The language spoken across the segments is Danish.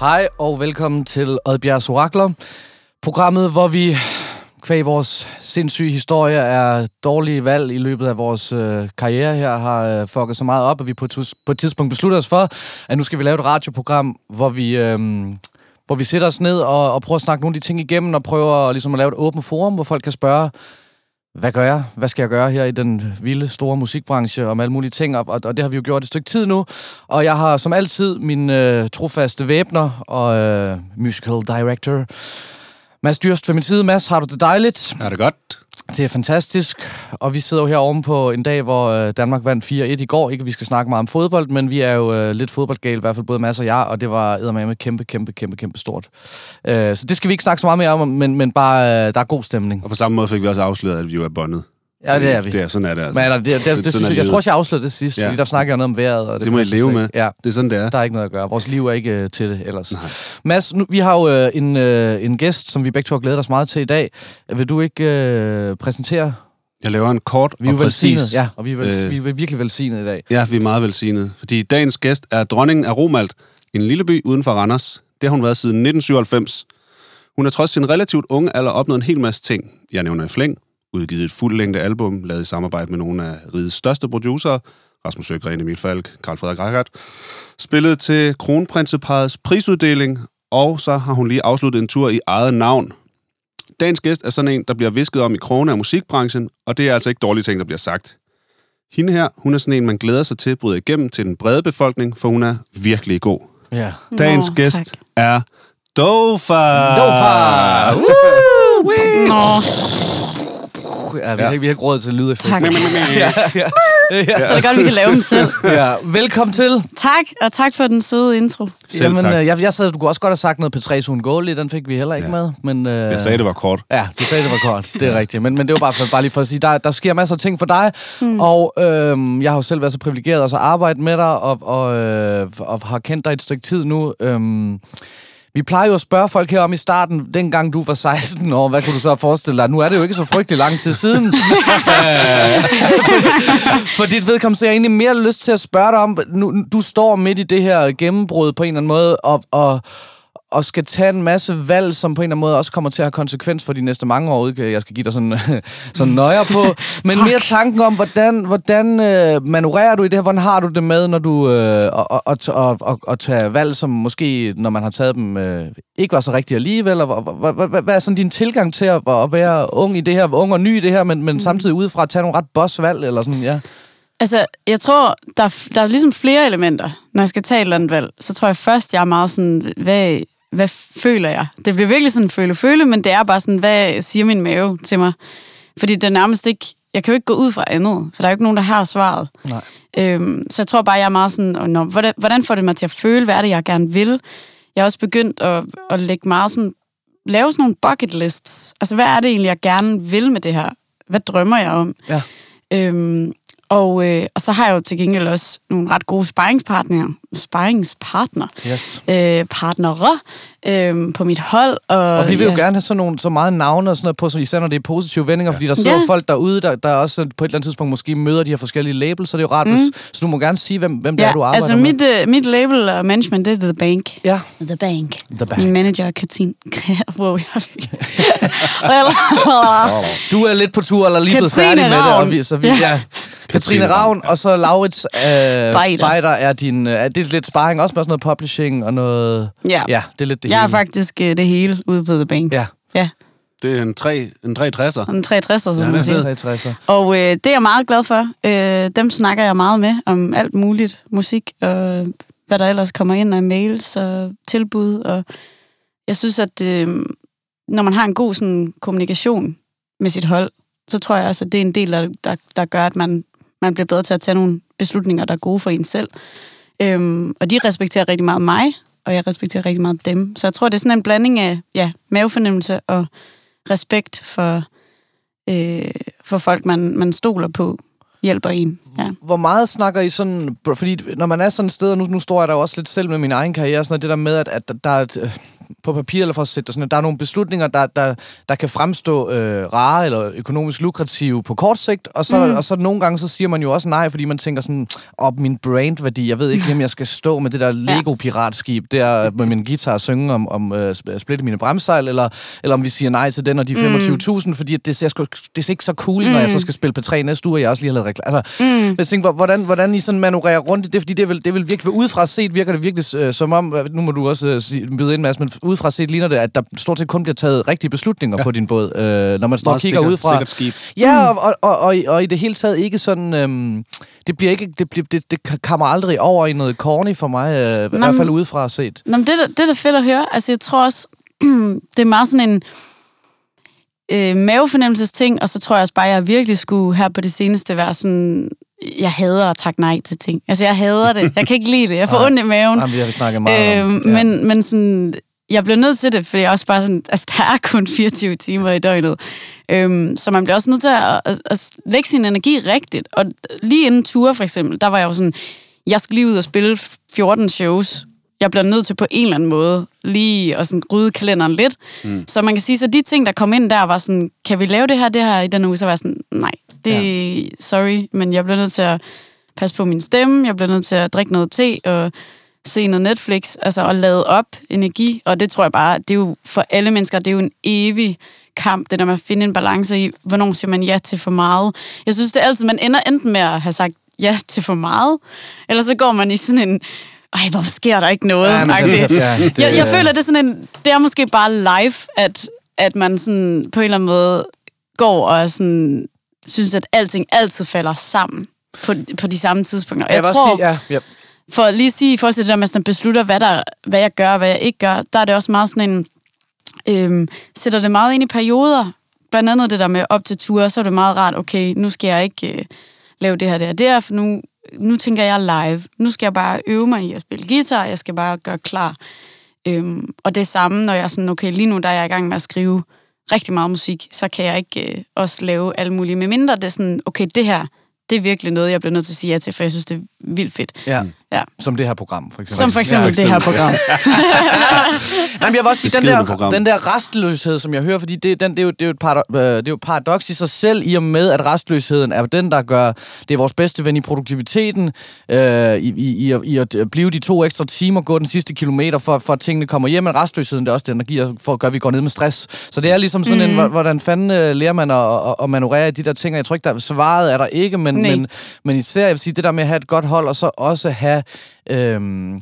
Hej og velkommen til Oddbjergs Orakler. Programmet, hvor vi kvæg vores sindssyge historie er dårlige valg i løbet af vores øh, karriere her, har øh, fucket så meget op, at vi på, på et tidspunkt beslutter os for, at nu skal vi lave et radioprogram, hvor vi, øh, hvor vi sætter os ned og, og prøver at snakke nogle af de ting igennem, og prøver ligesom at lave et åbent forum, hvor folk kan spørge, hvad gør jeg? Hvad skal jeg gøre her i den vilde, store musikbranche om alle mulige ting? Og, og, det har vi jo gjort et stykke tid nu. Og jeg har som altid min øh, trofaste væbner og øh, musical director, Mads Dyrst ved min side. Mads, har du det dejligt? Er det godt? Det er fantastisk. Og vi sidder jo her oven på en dag, hvor øh, Danmark vandt 4-1 i går. Ikke at vi skal snakke meget om fodbold, men vi er jo øh, lidt fodboldgale, i hvert fald både Mads og jeg, og det var med kæmpe, kæmpe, kæmpe, kæmpe stort. Øh, så det skal vi ikke snakke så meget mere om, men, men bare, øh, der er god stemning. Og på samme måde fik vi også afsløret, at vi jo er bondet. Ja, det er vi. Det er sådan, er det altså. Men der, det, det, det, det, sådan synes, er jeg, jeg tror også, jeg afslørede det sidst, ja. Fordi der snakker jeg noget om vejret. Og det, Det må passer leve med. Ja, Det er sådan, det er. der er ikke noget at gøre. Vores liv er ikke øh, til det ellers. Nej. Mads, nu, vi har jo øh, en, øh, en gæst, som vi begge to har glædet os meget til i dag. Vil du ikke øh, præsentere? Jeg laver en kort Vi er og præcis... Ja, og vi er, vel, øh. vi er virkelig velsignet i dag. Ja, vi er meget velsignet. Fordi dagens gæst er dronningen af Romalt, en lille by uden for Randers. Det har hun været siden 1997. Hun har trods sin relativt unge alder opnået en hel masse ting. Jeg nævner i flæng, udgivet et fuldlængde album, lavet i samarbejde med nogle af rigets største producer, Rasmus Søgren, Emil Falk, Karl Frederik Reichert, spillet til kronprinseparets prisuddeling, og så har hun lige afsluttet en tur i eget navn. Dagens gæst er sådan en, der bliver visket om i krone af musikbranchen, og det er altså ikke dårlige ting, der bliver sagt. Hende her, hun er sådan en, man glæder sig til at bryde igennem til den brede befolkning, for hun er virkelig god. Ja. Dagens Nå, gæst tak. er Dofa. Dofa! Nå, Ja, vi, ja. Har, vi har ikke råd til lydeffekt. tak. ja, ja, ja. Så er det godt, vi kan lave dem selv. ja. Velkommen til. Tak, og tak for den søde intro. Selv Jamen, tak. øh, jeg, jeg sad, du kunne også godt have sagt noget P3 Sun Goalie, den fik vi heller ikke Ja. med. Men, øh, Jeg sagde, det var kort. Ja, du sagde, det var kort. Det er rigtigt. Men, men det var bare, for, bare lige for at sige, der, der sker masser af ting for dig. Mm. Og øhm, jeg har jo selv været så privilegeret at så arbejde med dig, og, og, øh, og har kendt dig et stykke tid nu. Øhm, vi plejer jo at spørge folk herom i starten, dengang du var 16 år, hvad kunne du så forestille dig? Nu er det jo ikke så frygtelig lang tid siden. For dit vedkommende, så jeg egentlig mere lyst til at spørge dig om, nu, du står midt i det her gennembrud på en eller anden måde, og, og, og skal tage en masse valg, som på en eller anden måde også kommer til at have konsekvens for de næste mange år. Ikke? Jeg skal give dig sådan, sådan nøjer på. Men mere tanken om, hvordan, hvordan øh, manøvrerer du i det her? Hvordan har du det med, når du øh, og, og, og, og, og, og tage valg, som måske, når man har taget dem, øh, ikke var så rigtige alligevel? Og, hvad, hvad, hvad, hvad er sådan din tilgang til at, at være ung i det her, ung og ny i det her, men, men samtidig udefra at tage nogle ret boss-valg? Eller sådan, ja. Altså, jeg tror, der er, der er ligesom flere elementer, når jeg skal tage et eller andet valg. Så tror jeg først, jeg er meget sådan, hvad, hvad føler jeg? Det bliver virkelig sådan føle-føle, men det er bare sådan, hvad siger min mave til mig? Fordi det er nærmest ikke, jeg kan jo ikke gå ud fra andet, for der er jo ikke nogen, der har svaret. Nej. Øhm, så jeg tror bare, jeg er meget sådan, "Nå, hvordan, hvordan får det mig til at føle, hvad er det, jeg gerne vil? Jeg har også begyndt at, at lægge meget sådan, lave sådan nogle bucket lists. Altså, hvad er det egentlig, jeg gerne vil med det her? Hvad drømmer jeg om? Ja. Øhm, og, øh, og så har jeg jo til gengæld også nogle ret gode sparringspartnere, sparringspartner, Yes. øh, partnere øh, på mit hold. Og, Og vi vil jo ja. gerne have sådan nogle, så meget navne og sådan noget på, så især når det er positive vendinger, fordi der sidder Ja. folk derude, der, der også på et eller andet tidspunkt måske møder de her forskellige labels, så det er jo rart, mm. hvis, så du må gerne sige, hvem, hvem det Ja, er, du arbejder altså med. mit, øh, mit label og management, det er The Bank. Ja, The Bank. The Bank. Min manager er Katin. wow, jeg du er lidt på tur, eller lige blevet færdig med det. Og vi, så vi, Ja. ja. Katrine Ravn, og så Laurits øh, Beider. Beider er din... Øh, er det lidt sparring, også med sådan noget publishing og noget... Ja. Ja, det er lidt det Jeg er hele. faktisk øh, det hele ude på The Bank. Ja, Ja, Det er en, 3, en 360'er. og en 63'er, som Ja, man det er siger. 63'er. Og øh, det er jeg meget glad for. Øh, dem snakker jeg meget med om alt muligt. Musik og hvad der ellers kommer ind af mails og tilbud. Og jeg synes, at øh, når man har en god sådan, kommunikation med sit hold, så tror jeg også, at det er en del, der, der, der gør, at man, man bliver bedre til at tage nogle beslutninger, der er gode for en selv. Øhm, og de respekterer rigtig meget mig, og jeg respekterer rigtig meget dem. Så jeg tror, det er sådan en blanding af ja, mavefornemmelse og respekt for, øh, for folk, man, man stoler på, hjælper en. Ja. Hvor meget snakker I sådan... Fordi når man er sådan et sted, og nu, nu står jeg der også lidt selv med min egen karriere, sådan noget, det der med, at, at der er et, øh, på papir, eller for at sætte det sådan, der er nogle beslutninger, der, der, der kan fremstå øh, rare eller økonomisk lukrative på kort sigt, og så, mm. og så nogle gange, så siger man jo også nej, fordi man tænker sådan, op min brandværdi, jeg ved ikke, om jeg skal stå med det der Lego-piratskib der med min guitar og synge om, om uh, splitte mine bremsejl, eller, eller om vi siger nej til den og de 25.000, mm. fordi det ser, sgu, det ser ikke så cool, mm. når jeg så skal spille på 3 næste uge, og jeg også lige har lavet reklame. Altså, mm. Jeg tænker, hvordan, hvordan I sådan manøvrerer rundt i det, fordi det vil, det vil virkelig, udefra set virker det virkelig øh, som om, øh, nu må du også øh, sige, byde ind, Mads, men udefra set ligner det, at der stort set kun bliver taget rigtige beslutninger ja. på din båd, øh, når man står og kigger sikkert, udefra. Sikkert skib. Ja, og, og, og, og, og i det hele taget ikke sådan... Øhm, det bliver ikke, det, bliver, det, det kommer aldrig over i noget corny for mig, øh, i hvert fald udefra set. Nå, men det, da- det er da fedt at høre. Altså, jeg tror også, det er meget sådan en øh, mavefornemmelsesting, og så tror jeg også bare, at jeg virkelig skulle her på det seneste være sådan, jeg hader at takke nej til ting. Altså, jeg hader det. Jeg kan ikke lide det. Jeg får ondt i maven. Jamen, vi har snakket meget om. Øh, men, men sådan, jeg bliver nødt til det, fordi jeg også bare sådan, altså der er kun 24 timer i døgnet. Øhm, så man bliver også nødt til at, at, at lægge sin energi rigtigt. Og lige inden ture for eksempel, der var jeg jo sådan, jeg skal lige ud og spille 14 shows. Jeg bliver nødt til på en eller anden måde lige at sådan rydde kalenderen lidt. Mm. Så man kan sige, så de ting, der kom ind der, var sådan, kan vi lave det her, det her i den uge? Så var jeg sådan, nej, det ja. sorry, men jeg bliver nødt til at passe på min stemme, jeg bliver nødt til at drikke noget te, og se noget Netflix, altså at lade op energi, og det tror jeg bare, det er jo for alle mennesker, det er jo en evig kamp, det der med at finde en balance i, hvornår siger man ja til for meget. Jeg synes, det er altid, man ender enten med at have sagt ja til for meget, eller så går man i sådan en, ej, hvorfor sker der ikke noget? Ja, men det- ja, det- jeg, jeg føler, det er sådan en, det er måske bare live, at, at man sådan på en eller anden måde går og sådan, synes, at alting altid falder sammen på, på de samme tidspunkter. Og Jeg, jeg, tror, sige, ja, ja. for at lige sige, i forhold til det der med, at man beslutter, hvad, der, hvad jeg gør og hvad jeg ikke gør, der er det også meget sådan en, øhm, sætter det meget ind i perioder. Blandt andet det der med op til ture, så er det meget rart, okay, nu skal jeg ikke øh, lave det her, det her, det her, for nu, nu tænker jeg live. Nu skal jeg bare øve mig i at spille guitar, jeg skal bare gøre klar. Øhm, og det samme, når jeg er sådan, okay, lige nu der er jeg i gang med at skrive rigtig meget musik, så kan jeg ikke øh, også lave alle mulige, med mindre det er sådan, okay, det her, det er virkelig noget, jeg bliver nødt til at sige ja til, for jeg synes, det er vildt fedt. ja. Ja. Som det her program, for eksempel. Som for eksempel Ja, det her program. Nej, men jeg vil også sige, den der, program. den der restløshed, som jeg hører, fordi det, den, det, er jo, det, er jo et parado- øh, det er jo et paradoks i sig selv, i og med, at restløsheden er den, der gør, det er vores bedste ven i produktiviteten, øh, i, i, i, at- i at blive de to ekstra timer, gå den sidste kilometer, for, for at tingene kommer hjem, men restløsheden, det er også den, der giver, for at gøre, at vi går ned med stress. Så det er ligesom sådan mm. en, hvor- hvordan fanden øh, lærer man at, at, at manøvrere de der ting, og jeg tror ikke, der svaret er der ikke, men, Nej. men, men især, jeg vil sige, det der med at have et godt hold, og så også have øhm,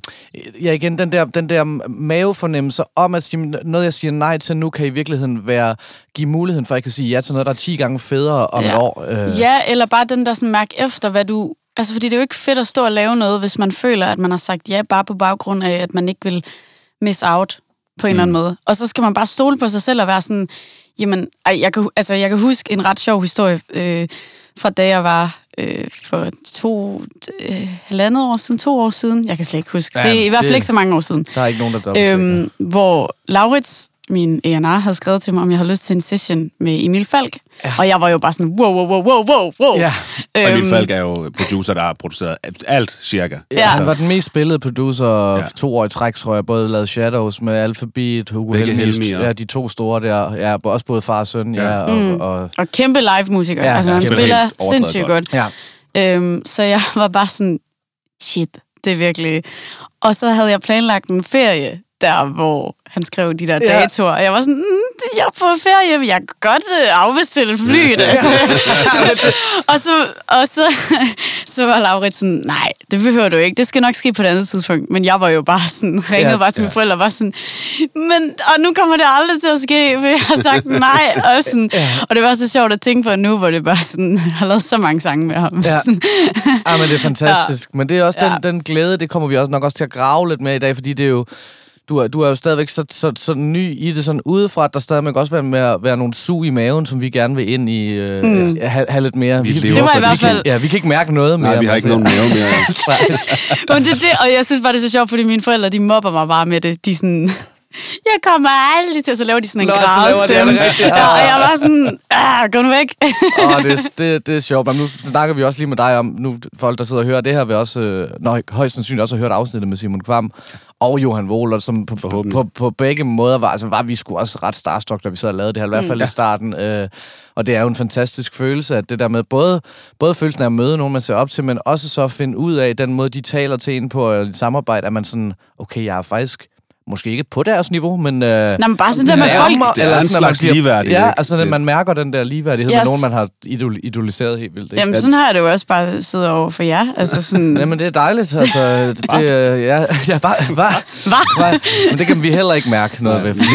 ja igen, den der, den der mavefornemmelse om at noget jeg siger nej til nu, kan i virkeligheden være, give muligheden for, at jeg kan sige ja til noget, der er 10 gange federe om ja. et år. Øh. Ja, eller bare den der sådan mærke efter, hvad du... Altså, fordi det er jo ikke fedt at stå og lave noget, hvis man føler, at man har sagt ja, bare på baggrund af, at man ikke vil miss out på en mm. eller anden måde. Og så skal man bare stole på sig selv og være sådan, jamen, ej, jeg kan, altså, jeg kan huske en ret sjov historie øh, fra da jeg var øh, for to, øh, halvandet år siden, to år siden, jeg kan slet ikke huske. Ja, det er i hvert fald ikke så mange år siden. Der er ikke nogen, der Øhm, hvor Laurits, min A&R, havde skrevet til mig, om jeg havde lyst til en session med Emil Falk. Ja. Og jeg var jo bare sådan, wow, wow, wow, wow, wow, wow. Ja. Og Emil Øhm, Falk er jo producer, der har produceret alt, cirka. Ja, Ja. han var den mest spillede producer Ja. to år i træk, tror jeg. Både lavet Shadows med Alphabet, Hugo Helmi, ja. de to store der. Ja, også både far og søn, ja. Ja. og, mm. og, Og kæmpe live-musiker. Ja, Ja, altså, ja, han spiller sindssygt godt. godt. ja. Øhm, så jeg var bare sådan, shit, det er virkelig... Og så havde jeg planlagt en ferie, der hvor han skrev de der Ja. ja. datoer, og jeg var sådan, mm, jeg er på ferie, men jeg kan godt øh, afbestille et fly. Ja. Altså. og så, og så, så var Laurits sådan, nej, det behøver du ikke, det skal nok ske på et andet tidspunkt. Men jeg var jo bare sådan, ringede Ja, bare til mine ja. forældre og var sådan, men, og nu kommer det aldrig til at ske, for jeg har sagt nej. Og, sådan, og det var så sjovt at tænke på nu, hvor det bare sådan, jeg har lavet så mange sange med ham. Ja. Ja, men det er fantastisk. Ja. Men det er også den, Ja. den glæde, det kommer vi også nok også til at grave lidt med i dag, fordi det er jo... Du er, du er jo stadigvæk så, så, så ny i det sådan udefra, at der stadigvæk også være, med at være nogle sug i maven, som vi gerne vil ind i, øh, mm. have, have lidt mere. Vi lever Det var for i hvert fald- Ja, vi kan ikke mærke noget mere. Nej, vi har ikke nogen mave mere. Men det det, og jeg synes bare, det er så sjovt, fordi mine forældre, de mobber mig bare med det. De sådan, jeg kommer aldrig til, så laver de sådan en Nå, gravstemme. det. Ja, og jeg var sådan, ah, gå nu væk. Åh, det, er- det, det er sjovt. Men nu snakker vi også lige med dig om, nu folk, der sidder og hører det her, vil også, øh, nå, højst sandsynligt også have hørt afsnittet med Simon Kvam og Johan Wohler, som på, på, på, på begge måder var, altså var vi sgu også ret starstruck, da vi sad og lavede det her, i hvert fald i starten. Øh, og det er jo en fantastisk følelse, at det der med både, både følelsen af at møde nogen, man ser op til, men også så at finde ud af den måde, de taler til en på et samarbejde, at man sådan, okay, jeg er faktisk måske ikke på deres niveau, men... Øh, Nå, men bare sådan der med folk. Det er en sådan, at man slags ligeværdighed, Ja, ikke? altså, at Det- man mærker den der ligeværdighed Yes. med nogen, man har idol- idoliseret helt vildt. Ikke? Jamen, sådan har jeg det jo også bare siddet over for jer. Altså sådan, Jamen, det er dejligt. Altså, det, det, øh, ja, ja, bare, bare, Hva? Men det kan vi heller ikke mærke noget ved. Fordi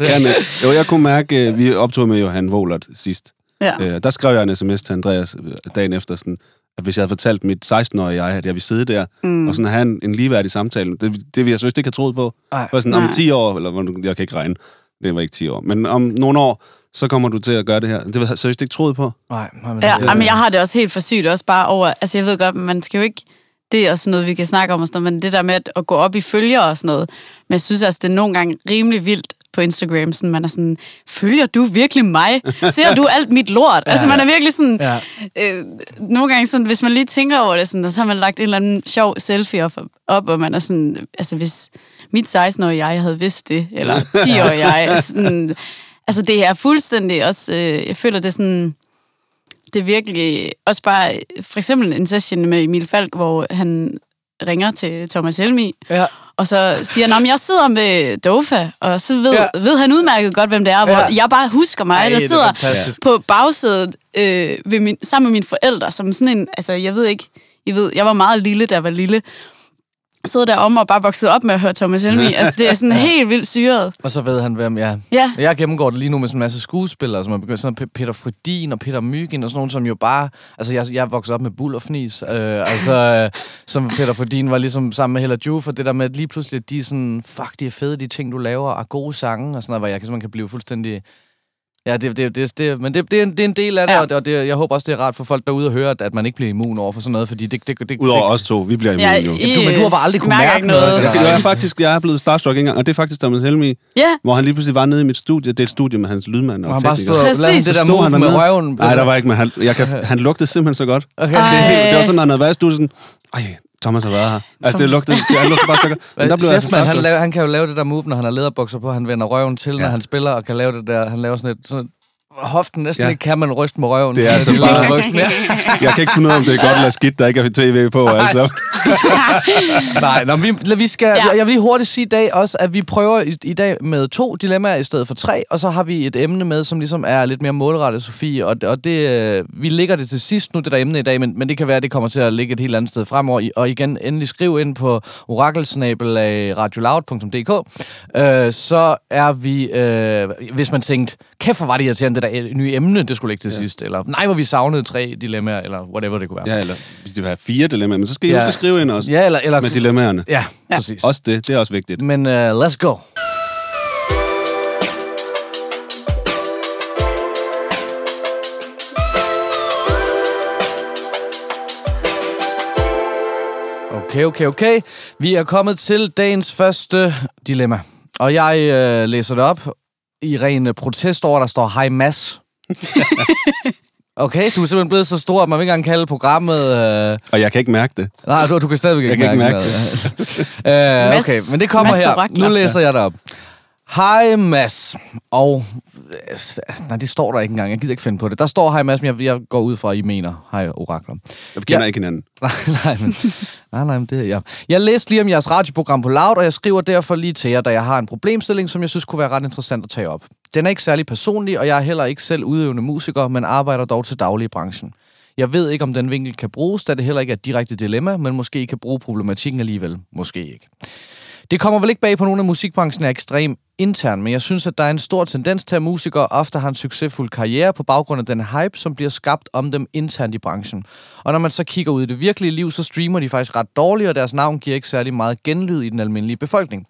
vi Kan, jeg- jo, jeg kunne mærke, øh, vi optog med Johan Wohlert sidst. ja. Øh, der skrev jeg en sms til Andreas øh, dagen efter, sådan, at hvis jeg havde fortalt mit 16-årige jeg, at jeg ville sidde der, mm. og sådan have en, en ligeværdig samtale, det, det ville jeg seriøst ikke have troet på. Nej. For sådan, om Nej. 10 år, eller hvor- jeg kan ikke regne, det var ikke 10 år, men om nogle år, så kommer du til at gøre det her. Det havde jeg seriøst ikke troet på. Nej, men Ja, det, jamen, jeg har det også helt for sygt, også bare over, altså jeg ved godt, man skal jo ikke, det er også noget, vi kan snakke om og sådan noget, men det der med at, at gå op i følgere og sådan noget, men jeg synes altså, det er nogle gange rimelig vildt på Instagram, sådan man er sådan, følger du virkelig mig? Ser du alt mit lort? Ja, altså man er virkelig sådan, Ja. øh, nogle gange sådan, hvis man lige tænker over det, sådan, og så har man lagt en eller anden sjov selfie op, op og man er sådan, altså hvis mit 16-årige jeg havde vidst det, eller 10-årige jeg, sådan, altså det er fuldstændig også, øh, jeg føler det sådan, det er virkelig også bare, for eksempel en session med Emil Falk, hvor han ringer til Thomas Helmi, Ja. Og så siger han, "Nå, men jeg sidder med Dofa, og så ved, Ja. ved han udmærket godt, hvem det er, hvor Ja. jeg bare husker mig, Ej, der er sidder på bagsædet øh, ved min, sammen med mine forældre, som sådan en, altså jeg ved ikke, I ved, jeg var meget lille, da jeg var lille, sidder deromme og bare voksede op med at høre Thomas Helmi. Altså, det er sådan helt vildt syret. Og så ved han, hvem jeg Ja. Jeg gennemgår det lige nu med sådan en masse skuespillere, som er begyndt sådan Pe- Peter Frydin og Peter Myggen og sådan nogle, som jo bare... Altså, jeg, jeg er vokset op med Bull og Fnis. Øh, altså, øh, som Peter Frydin var ligesom sammen med Hella Juf, og det der med, at lige pludselig, at de er sådan, fuck, de er fede, de ting, du laver, og gode sange og sådan noget, hvor jeg man kan blive fuldstændig... Ja, det, det, det, det, men det, det, er en, det er en del af det, Ja. og, det, og det, jeg håber også, det er rart for folk derude at høre, at, at man ikke bliver immun over for sådan noget, fordi det... det, det Udover det, os to, vi bliver immun Ja, jo. I, Du- men du har bare aldrig kunne mærke noget. noget. Ja. Jeg er faktisk, jeg er blevet starstruck en gang, og det er faktisk Thomas Helmi, Ja, hvor han lige pludselig var nede i mit studie, det er et studie med hans lydmand og Og han bare stod og lavede Præcis. det der move med dernede? røven. Nej, der var ikke, men han, jeg kan, han lugtede simpelthen så godt. Okay. Det, er det var sådan, når han havde været i studiet, sådan, ej, Thomas har været her. Altså, det lugtede, det, lugtede bare så godt. Men der blev altså Chefman, han, laver, han kan jo lave det der move, når han har lederbukser på, han vender røven til, når Ja. han spiller, og kan lave det der, han laver sådan et, sådan hoften næsten Ja. ikke kan man ryste med røven. Det er altså bare- ja. Jeg kan ikke finde ud af, om det er godt eller skidt, der ikke er tv på, altså. Nej, nå, vi, vi skal, Ja. jeg vil lige hurtigt sige i dag også, at vi prøver i, i dag med to dilemmaer i stedet for tre, og så har vi et emne med, som ligesom er lidt mere målrettet, Sofie, og, og det, øh, vi lægger det til sidst nu, det der emne i dag, men, men det kan være, at det kommer til at ligge et helt andet sted fremover, og igen, endelig skriv ind på orakelsnabel af radioloud.dk, øh, så er vi, øh, hvis man tænkte, kæft hvor var det irriterende, det der øh, nye emne, det skulle ligge til ja. sidst, eller nej, hvor vi savnede tre dilemmaer, eller whatever det kunne være. Ja, eller hvis det have fire dilemmaer, men så skal I Ja. at skrive ind også ja eller, eller med dilemmaerne. Ja, ja, præcis. Også det, det er også vigtigt. Men uh, let's go. Okay, okay, okay. Vi er kommet til dagens første dilemma. Og jeg øh, læser det op i ren øh, protest over, der står Hej Mads. Okay, du er simpelthen blevet så stor, at man vil ikke engang kalde programmet... Øh... Og jeg kan ikke mærke det. Nej, du, du kan stadigvæk ikke Jeg kan ikke mærke mærke noget. uh, okay, men det kommer Mads her. Nu læser jeg det op. Hej Mads. Og... øh, Nej, det står der ikke engang. Jeg gider ikke finde på det. Der står hej Mads, men jeg, jeg går ud fra, at I mener hej orakler. Jeg kender Ja. ikke hinanden. Nej, nej, men, nej, nej, men det er jeg. Jeg læste lige om jeres radioprogram på Loud, og jeg skriver derfor lige til jer, da jeg har en problemstilling, som jeg synes kunne være ret interessant at tage op. Den er ikke særlig personlig, og jeg er heller ikke selv udøvende musiker, men arbejder dog til daglig i branchen. Jeg ved ikke, om den vinkel kan bruges, da det heller ikke er et direkte dilemma, men måske I kan bruge problematikken alligevel. Måske ikke. Det kommer vel ikke bag på nogen af musikbranchen er ekstrem intern, men jeg synes, at der er en stor tendens til, at musikere ofte har en succesfuld karriere på baggrund af den hype, som bliver skabt om dem internt i branchen. Og når man så kigger ud i det virkelige liv, så streamer de faktisk ret dårligt, og deres navn giver ikke særlig meget genlyd i den almindelige befolkning.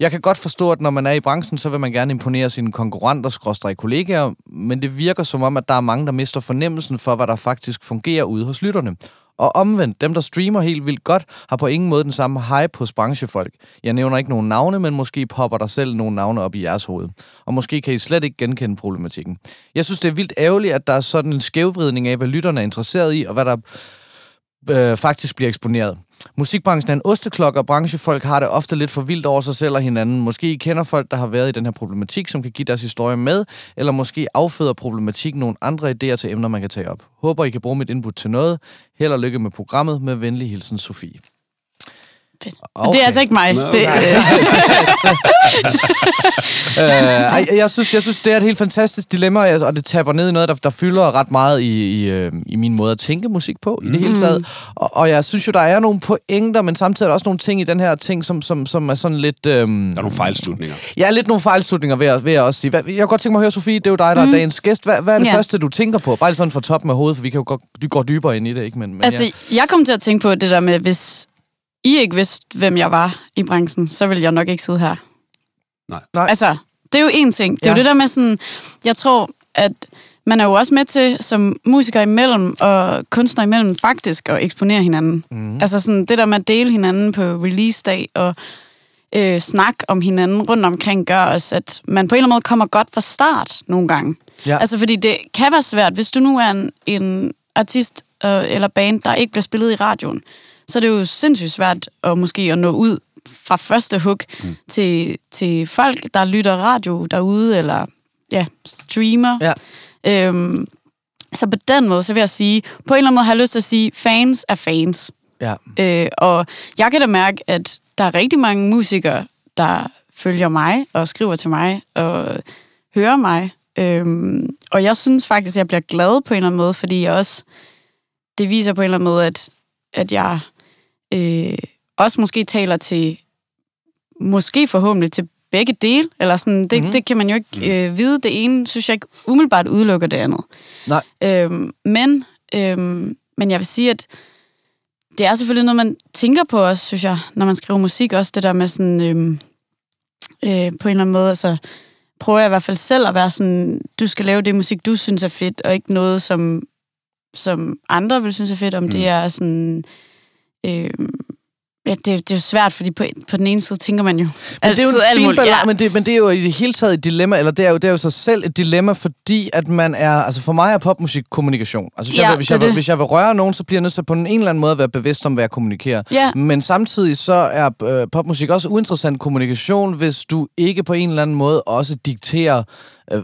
Jeg kan godt forstå, at når man er i branchen, så vil man gerne imponere sine konkurrenter, skråstrej kollegaer, men det virker som om, at der er mange, der mister fornemmelsen for, hvad der faktisk fungerer ude hos lytterne. Og omvendt, dem der streamer helt vildt godt, har på ingen måde den samme hype hos branchefolk. Jeg nævner ikke nogen navne, men måske popper der selv nogle navne op i jeres hoved. Og måske kan I slet ikke genkende problematikken. Jeg synes, det er vildt ærgerligt, at der er sådan en skævvridning af, hvad lytterne er interesseret i, og hvad der øh, faktisk bliver eksponeret. Musikbranchen er en osteklok, og branchefolk har det ofte lidt for vildt over sig selv og hinanden. Måske I kender folk, der har været i den her problematik, som kan give deres historie med, eller måske afføder problematikken nogle andre idéer til emner, man kan tage op. Håber, I kan bruge mit input til noget. Held og lykke med programmet. Med venlig hilsen, Sofie. Fedt. Okay. Det er altså ikke mig. Nå, det, okay. øh, ej, jeg, synes, jeg synes, det er et helt fantastisk dilemma, og det taber ned i noget, der, der fylder ret meget i, i, øh, i min måde at tænke musik på, i det hele taget. Og, og jeg synes jo, der er nogle pointer, men samtidig er der også nogle ting i den her ting, som, som, som er sådan lidt... Øhm, Der er nogle fejlslutninger. Ja, lidt nogle fejlslutninger, vil jeg, vil jeg også sige. Hvad, jeg kunne godt tænke mig at høre, Sofie, det er jo dig, der mm. er dagens gæst. Hvad, hvad er det Ja. første, du tænker på? Bare lige sådan for toppen af hovedet, for vi kan jo godt dy- gå dybere ind i det, ikke? Men, men Altså, ja. jeg kom til at tænke på det der med, hvis I ikke vidste, hvem jeg var i branchen, så ville jeg nok ikke sidde her. Nej. Nej. Altså, det er jo én ting. Det er Ja. jo det der med sådan, jeg tror, at man er jo også med til, som musiker imellem og kunstner imellem, faktisk at eksponere hinanden. Mm. Altså sådan det der med at dele hinanden på release-dag og øh, snak om hinanden rundt omkring, gør os, at man på en eller anden måde kommer godt fra start nogle gange. Ja. Altså fordi det kan være svært, hvis du nu er en, en artist øh, eller band, der ikke bliver spillet i radioen, så er det jo sindssygt svært at måske at nå ud fra første hook mm. til, til folk, der lytter radio derude, eller ja, streamer. Ja. Øhm, så på den måde, så vil jeg sige, på en eller anden måde har jeg lyst til at sige, fans er fans. ja. Øh, og jeg kan da mærke, at der er rigtig mange musikere, der følger mig og skriver til mig og hører mig. Øhm, og jeg synes faktisk, at jeg bliver glad på en eller anden måde, fordi jeg også, det viser på en eller anden måde, at, at jeg øh, også måske taler til, måske forhåbentlig til begge dele, eller sådan, det, mm. det kan man jo ikke øh, vide. Det ene synes jeg ikke umiddelbart udelukker det andet. Nej. Øhm, men, øhm, men jeg vil sige, at det er selvfølgelig noget, man tænker på også, synes jeg, når man skriver musik. Også det der med sådan, øhm, øh, på en eller anden måde, altså prøver jeg i hvert fald selv at være sådan, du skal lave det musik, du synes er fedt, og ikke noget, som, som andre vil synes er fedt, om mm. det er sådan... Øh, ja, det, det er jo svært, fordi på, på den ene side tænker man jo Men det er jo en fin balance, men, det, men det er jo i det hele taget et dilemma, eller det er jo, det er jo sig selv et dilemma, fordi at man er, altså for mig er popmusik kommunikation. Altså hvis, Ja, jeg, hvis, jeg, det. hvis jeg vil røre nogen, så bliver jeg nødt til på en eller anden måde at være bevidst om, hvad jeg kommunikerer. Ja. Men samtidig så er øh, popmusik også uinteressant kommunikation, hvis du ikke på en eller anden måde også dikterer,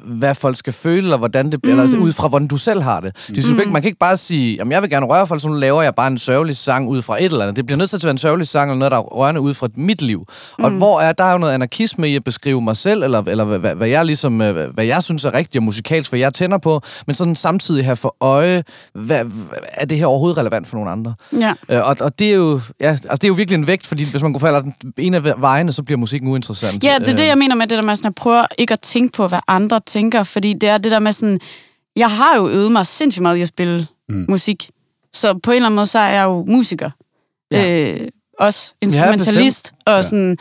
hvad folk skal føle, eller, hvordan det, mm. eller ud fra, hvordan du selv har det. det synes, mm. ikke, man kan ikke bare sige, jamen jeg vil gerne røre folk, så nu laver jeg bare en sørgelig sang ud fra et eller andet. Det bliver nødt til at være en sørgelig sang, eller noget, der er rørende ud fra mit liv. Og Mm. hvor er der er jo noget anarkisme i at beskrive mig selv, eller, eller hvad, hvad, jeg ligesom, øh, hvad, jeg synes er rigtigt og musikalsk, hvad jeg tænder på, men sådan samtidig have for øje, hvad, er det her overhovedet relevant for nogle andre? Ja. Øh, og, og det er jo, ja, altså det er jo virkelig en vægt, fordi hvis man går falder den ene af vejene, så bliver musikken uinteressant. Ja, det er Øh, det, jeg mener med det der med sådan at prøve ikke at tænke på, hvad andre tænker, fordi det er det der med sådan, jeg har jo øvet mig sindssygt meget i at spille mm. musik, så på en eller anden måde, så er jeg jo musiker. Ja. Øh, også instrumentalist, ja, og sådan,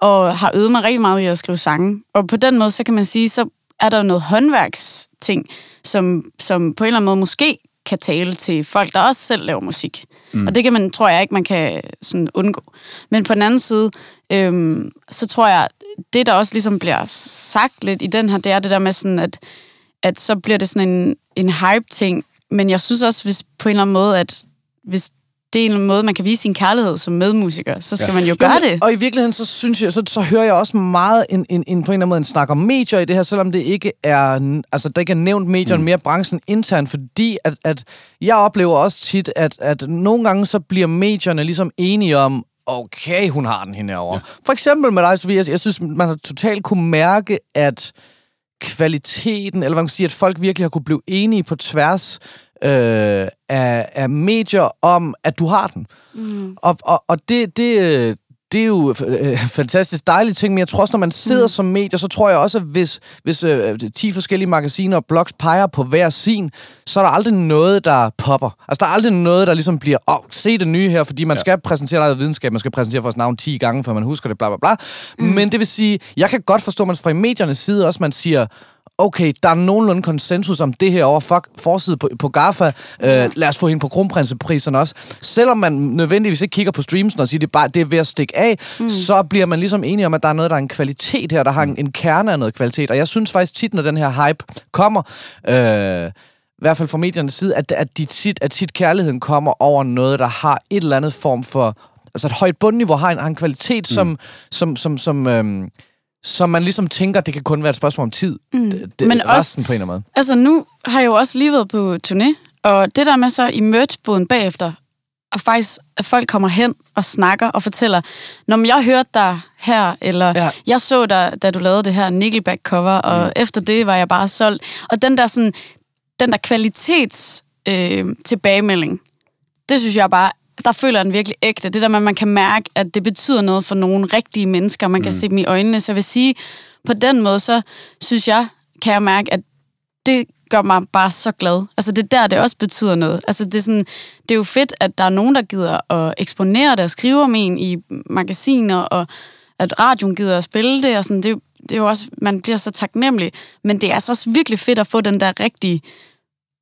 og har øvet mig rigtig meget i at skrive sange. Og på den måde, så kan man sige, så er der jo noget håndværksting, som, som på en eller anden måde måske kan tale til folk, der også selv laver musik. Mm. Og det kan man, tror jeg ikke, man kan sådan undgå. Men på den anden side, øhm, så tror jeg, det der også ligesom bliver sagt lidt i den her, det er det der med sådan, at, at så bliver det sådan en, en hype-ting. Men jeg synes også, hvis på en eller anden måde, at hvis det er en eller anden måde, man kan vise sin kærlighed som medmusiker, så skal ja. man jo gøre det. Og i virkeligheden, så synes jeg, så, så hører jeg også meget en, en, en, på en eller anden måde en snak om medier i det her, selvom det ikke er, altså der ikke er nævnt medierne, mm. mere branchen internt, fordi at, at jeg oplever også tit, at, at nogle gange så bliver medierne ligesom enige om, okay, hun har den herovre. Ja. For eksempel med dig, Sofie, jeg, synes, man har totalt kunne mærke, at kvaliteten, eller hvad man kan sige, at folk virkelig har kunne blive enige på tværs øh, af, af medier om, at du har den. Mm. Og, og, og det, det, det er jo øh, fantastisk dejlige ting, men jeg tror også, når man sidder mm. som medier, så tror jeg også, at hvis, hvis øh, 10 forskellige magasiner og blogs peger på hver sin, så er der aldrig noget, der popper. Altså, der er aldrig noget, der ligesom bliver, åh, oh, se det nye her, fordi man ja. skal præsentere noget videnskab, man skal præsentere for navn 10 gange, før man husker det, bla bla bla. Mm. Men det vil sige, jeg kan godt forstå, at man fra mediernes side også, man siger, okay, der er nogenlunde konsensus om det her over fuck, forside på, på GAFA. Øh, lad os få hende på kronprinsepriserne også. Selvom man nødvendigvis ikke kigger på streamsen og siger, det er, bare, det er ved at stikke af, mm. så bliver man ligesom enige om, at der er noget, der er en kvalitet her, der har en, en kerne af noget kvalitet. Og jeg synes faktisk tit, når den her hype kommer, øh, i hvert fald fra mediernes side, at, at, de tit, at tit kærligheden kommer over noget, der har et eller andet form for... Altså et højt bundniveau har en, har en kvalitet, mm. som, som, som, som øhm, som man ligesom tænker, det kan kun være et spørgsmål om tid. Mm. Det, det, Men resten også, på en eller anden måde. Altså nu har jeg jo også lige været på turné, og det der med så i merchboden bagefter, og faktisk, at folk kommer hen og snakker og fortæller, når jeg hørte dig her, eller ja. jeg så dig, da du lavede det her Nickelback-cover, og mm. efter det var jeg bare solgt. Og den der, sådan, den der kvalitets øh, tilbagemelding, det synes jeg bare der føler jeg den virkelig ægte. Det der med, at man kan mærke, at det betyder noget for nogle rigtige mennesker. Man kan mm. se dem i øjnene. Så jeg vil sige, på den måde, så synes jeg, kan jeg mærke, at det gør mig bare så glad. Altså det er der, det også betyder noget. Altså det er, sådan, det er jo fedt, at der er nogen, der gider at eksponere det og skrive om en i magasiner, og at radioen gider at spille det, og sådan, det, det er jo også, man bliver så taknemmelig. Men det er altså også virkelig fedt at få den der rigtige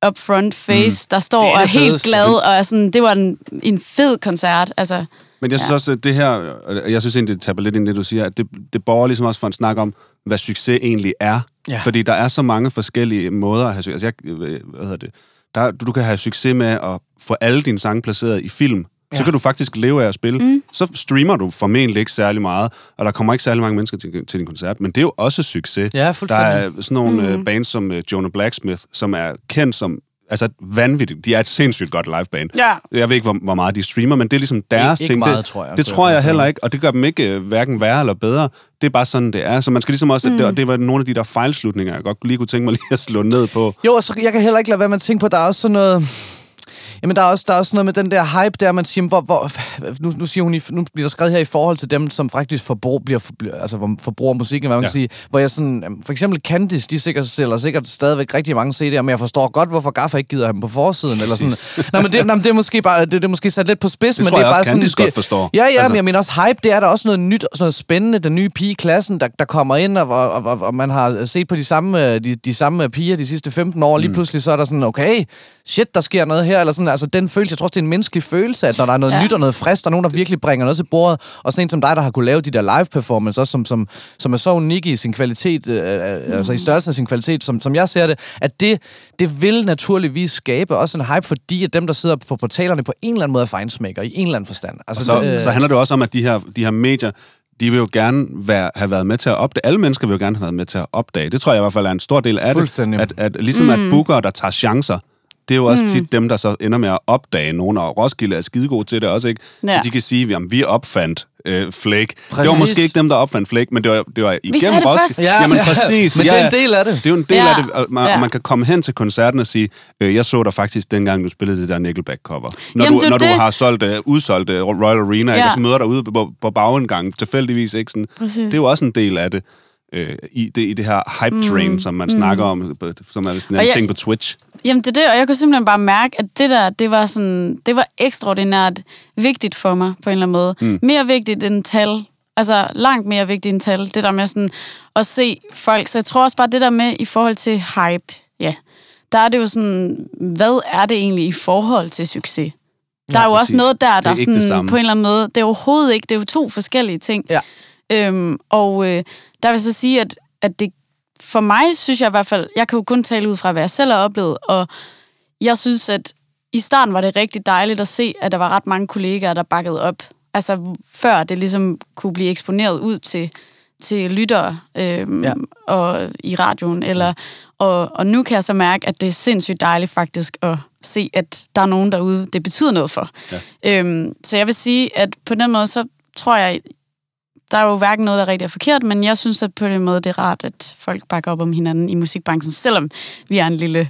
upfront face, mm. der står og er helt fedeste. glad, og er sådan, det var en, en fed koncert. Altså, men jeg synes ja. også, at det her, jeg synes egentlig, det taber lidt ind det, du siger, at det, det borger ligesom også for en snak om, hvad succes egentlig er. Ja. Fordi der er så mange forskellige måder at have succes. Altså, jeg, hvad hedder det? Der, du, du kan have succes med at få alle dine sange placeret i film, Ja. Så kan du faktisk leve af at spille. Mm. Så streamer du formentlig ikke særlig meget, og der kommer ikke særlig mange mennesker til, til din koncert, men det er jo også succes. Ja, der er sådan nogle mm. bands som uh, Jonah Blacksmith, som er kendt som altså vanvittigt. De er et sindssygt godt liveband. Ja. Jeg ved ikke, hvor, hvor meget de streamer, men det er ligesom deres ikke, ting. Ikke meget, det, tror jeg. Det tror jeg, heller ikke, og det gør dem ikke uh, hverken værre eller bedre. Det er bare sådan, det er. Så man skal ligesom også, mm. det, og det var nogle af de der fejlslutninger, jeg godt lige kunne tænke mig lige at slå ned på. Jo, så jeg kan heller ikke lade være med at tænke på, at der er også sådan noget Jamen, der er også, der er også noget med den der hype der, man siger, hvor, hvor, nu, nu, siger hun, nu bliver der skrevet her i forhold til dem, som faktisk forbrug, bliver, for, altså, forbruger musikken, hvad man ja. kan sige, hvor jeg sådan, for eksempel Candice, de sikkert sælger sikkert stadigvæk rigtig mange CD'er, men jeg forstår godt, hvorfor Gaffa ikke gider ham på forsiden, eller sådan. Nej, men det, nej, men det er måske bare, det, det er måske sat lidt på spids, det men det er bare sådan... Det godt forstår. Ja, ja, altså. men jeg mener også hype, det er der også noget nyt, sådan noget spændende, den nye pige i klassen, der, der kommer ind, og, og, og, og, man har set på de samme, de, de samme piger de sidste 15 år, lige mm. pludselig så er der sådan, okay, shit, der sker noget her, eller sådan, altså den følelse, jeg tror også, det er en menneskelig følelse, at når der er noget ja. nyt og noget frisk, der er nogen, der virkelig bringer noget til bordet, og sådan en som dig, der har kunne lave de der live performance, også som, som, som er så unik i sin kvalitet, øh, mm. altså i størrelsen af sin kvalitet, som, som jeg ser det, at det, det vil naturligvis skabe også en hype, fordi at dem, der sidder på portalerne på en eller anden måde er fejnsmækker, i en eller anden forstand. Altså, så, det, så handler det også om, at de her, de her medier, de vil jo gerne være, have været med til at opdage. Alle mennesker vil jo gerne have været med til at opdage. Det tror jeg i hvert fald er en stor del af det. At, at, ligesom mm. at bookere, der tager chancer, det er jo også mm. tit dem, der så ender med at opdage nogen, og Roskilde er skidegod til det også, ikke? Ja. Så de kan sige, at vi opfandt øh, Flake. Præcis. Det var måske ikke dem, der opfandt Flake, men det var, det var igennem Roskilde. Ja, Jamen præcis. men ja, det er en del af det. Det er jo en del ja. af det, og man, ja. man kan komme hen til koncerten og sige, øh, jeg så dig faktisk dengang, du spillede det der Nickelback-cover. Når, Jamen, du, når det. du har solgt, uh, udsolgt uh, Royal Arena, ja. ikke? og så møder dig ude på, på bagindgangen, tilfældigvis. Ikke? Sådan, det er jo også en del af det øh, i, det, i det her hype train, mm. som man mm. snakker om, som er en anden ting på Twitch. Jamen det er det, og jeg kunne simpelthen bare mærke, at det der, det var sådan, det var ekstraordinært vigtigt for mig på en eller anden måde. Mm. Mere vigtigt end tal. Altså langt mere vigtigt end tal. Det der med sådan at se folk. Så jeg tror også bare, det der med i forhold til hype, ja, der er det jo sådan, hvad er det egentlig i forhold til succes? Der ja, er jo præcis. også noget der, der er sådan, på en eller anden måde, det er overhovedet ikke, det er jo to forskellige ting. Ja. Øhm, og øh, der vil så sige, at, at det for mig synes jeg i hvert fald, jeg kan jo kun tale ud fra, hvad jeg selv har oplevet, og jeg synes, at i starten var det rigtig dejligt at se, at der var ret mange kollegaer, der bakkede op. Altså før det ligesom kunne blive eksponeret ud til, til lyttere øhm, ja. og i radioen. Eller, og, og nu kan jeg så mærke, at det er sindssygt dejligt faktisk at se, at der er nogen derude, det betyder noget for. Ja. Øhm, så jeg vil sige, at på den måde, så tror jeg, der er jo hverken noget, der er rigtig er forkert, men jeg synes, at på den måde, det er rart, at folk bakker op om hinanden i musikbranchen, selvom vi er en lille...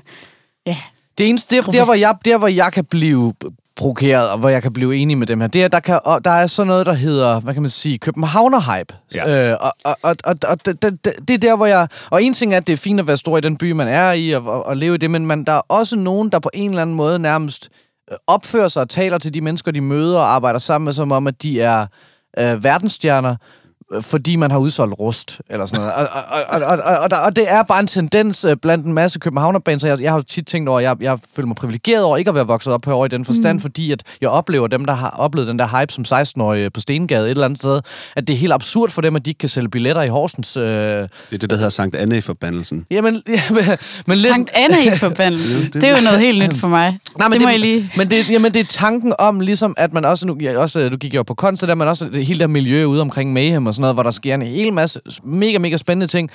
Ja, det eneste, der, der, hvor jeg, der, hvor jeg kan blive provokeret, og hvor jeg kan blive enig med dem her, det er, der, kan, og der er sådan noget, der hedder, hvad kan man sige, Københavner-hype. Ja. Øh, og og, og, og, og det, det, det, det er der, hvor jeg... Og en ting er, at det er fint at være stor i den by, man er i, og, og, og leve i det, men man, der er også nogen, der på en eller anden måde nærmest øh, opfører sig og taler til de mennesker, de møder og arbejder sammen med, som om, at de er øh, verdensstjerner, fordi man har udsolgt rust, eller sådan noget. Og, og, og, og, og, og, der, og det er bare en tendens øh, blandt en masse københavnerbaner, så jeg, jeg har jo tit tænkt over, at jeg, jeg føler mig privilegeret over ikke at være vokset op herovre i den forstand, mm. fordi at jeg oplever dem, der har oplevet den der hype som 16-årige på Stengade et eller andet sted, at det er helt absurd for dem, at de ikke kan sælge billetter i Horsens. Øh, Det er det, der hedder Sankt Anne-forbandelsen. jamen, jamen, men lidt, Sankt Anna i forbandelsen. det er jo noget helt nyt for mig. Nej, men det må jeg lige... Men det, jamen, det er tanken om, ligesom at man også, nu, jeg, også, du gik jo på kunst, så der man også det, hele det her miljø ude omkring Mayhem og sådan noget, hvor der sker en hel masse mega, mega spændende ting.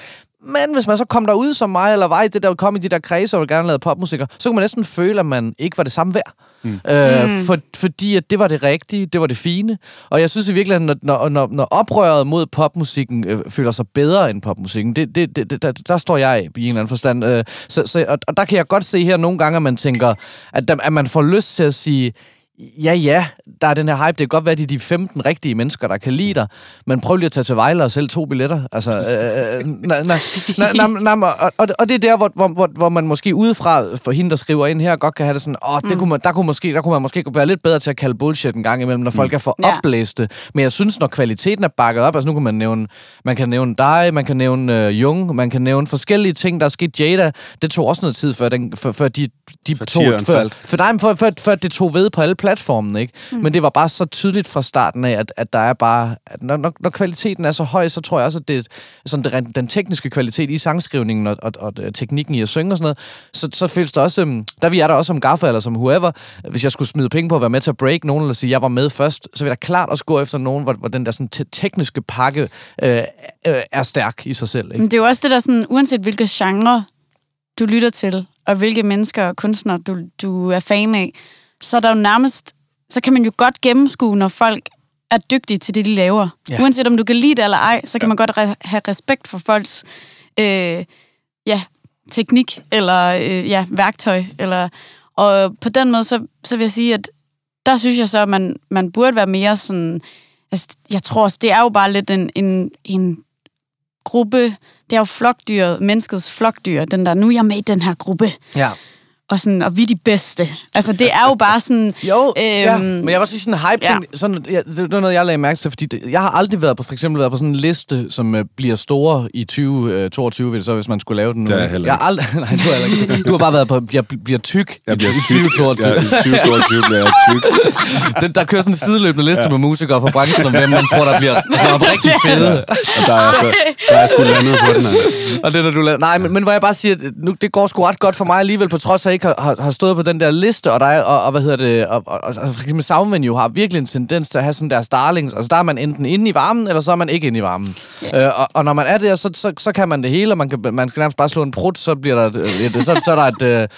Men hvis man så kom derud som mig, eller var i det der, kom i de der kredse og ville gerne lave popmusiker, så kunne man næsten føle, at man ikke var det samme værd. Mm. Øh, Mm. for, fordi at det var det rigtige, det var det fine. Og jeg synes i virkeligheden, når, når, når, når oprøret mod popmusikken øh, føler sig bedre end popmusikken, det, det, det, der, der står jeg af i en eller anden forstand. Øh, så, så, og, og der kan jeg godt se her nogle gange, at man tænker, at, der, at man får lyst til at sige, ja, ja, der er den her hype. Det kan godt være, at de er de 15 rigtige mennesker, der kan lide dig, men prøv lige at tage til Vejle og sælge to billetter. Altså, øh, na, na, na, na, na, na, og, og, det er der, hvor, hvor, hvor, man måske udefra, for hende, der skriver ind her, godt kan have det sådan, åh, det kunne man, der, kunne måske, der kunne man måske være lidt bedre til at kalde bullshit en gang imellem, når folk er for Ja. opblæste. Men jeg synes, når kvaliteten er bakket op, altså nu kan man nævne, man kan nævne dig, man kan nævne øh, Jung, man kan nævne forskellige ting, der er sket. Jada, det tog også noget tid, før, den, før, før de, de Før tog, før, for, nej, men for, for, for det tog ved på alle platformene, ikke? Mm. Men det var bare så tydeligt fra starten af, at, at der er bare... At når, når, når kvaliteten er så høj, så tror jeg også, at det, sådan det, den tekniske kvalitet i sangskrivningen og, og, og, og teknikken i at synge og sådan noget, så, så føles det også... øhm, Der vi er der også som gaffer eller som whoever, hvis jeg skulle smide penge på at være med til at break nogen, eller sige, at jeg var med først, så vil jeg klart også gå efter nogen, hvor, hvor den der sådan, te- tekniske pakke øh, øh, er stærk i sig selv, ikke? Men det er jo også det der sådan, uanset hvilke genre du lytter til, og hvilke mennesker og kunstnere du, du er fan af, så er der jo nærmest, så kan man jo godt gennemskue, når folk er dygtige til det, de laver. Ja. Ja. Uanset om du kan lide det eller ej, så kan man godt re- have respekt for folks øh, ja, teknik, eller øh, ja, værktøj. Eller, og på den måde, så, så vil jeg sige, at der synes jeg så, at man, man burde være mere sådan... Altså, jeg tror også, det er jo bare lidt en, en, en gruppe, det er jo flokdyret, menneskets flokdyr, den der, nu er jeg med i den her gruppe, Ja. Og, sådan, og vi er de bedste. Altså, det er jo bare sådan... Jo, øhm, ja, men jeg vil også sige sådan en hype ting, ja. sådan, ja, det var noget, jeg lagde mærke til, fordi det, jeg har aldrig været på, for eksempel været på sådan en liste, som øh, bliver store i 2022, øh, så hvis man skulle lave den nu. Det er jeg ikke? heller jeg har aldrig, nej, du har heller ikke. Du har bare været på, bliver, bliver tyk Jeg bliver i tyk. 2022. Ja, I 2022 bliver jeg tyk. Den, der kører sådan en sideløbende liste ja. med musikere fra branchen, om hvem man tror, der bliver sådan rigtig fede. Og der er, så, der er jeg sgu landet på den her. Og det, når du laver... Nej, men, men hvor jeg bare siger, nu, det går sgu ret godt for mig alligevel, på trods af, jeg ikke har, har, har stået på den der liste, og der er, og, og hvad hedder det, og, og, og for eksempel Soundven jo har virkelig en tendens til at have sådan deres darlings, altså der er man enten inde i varmen, eller så er man ikke inde i varmen. Yeah. Øh, og, og, når man er der, så, så, så kan man det hele, og man kan, man kan nærmest bare slå en prut, så bliver der et, så, så er der et øh,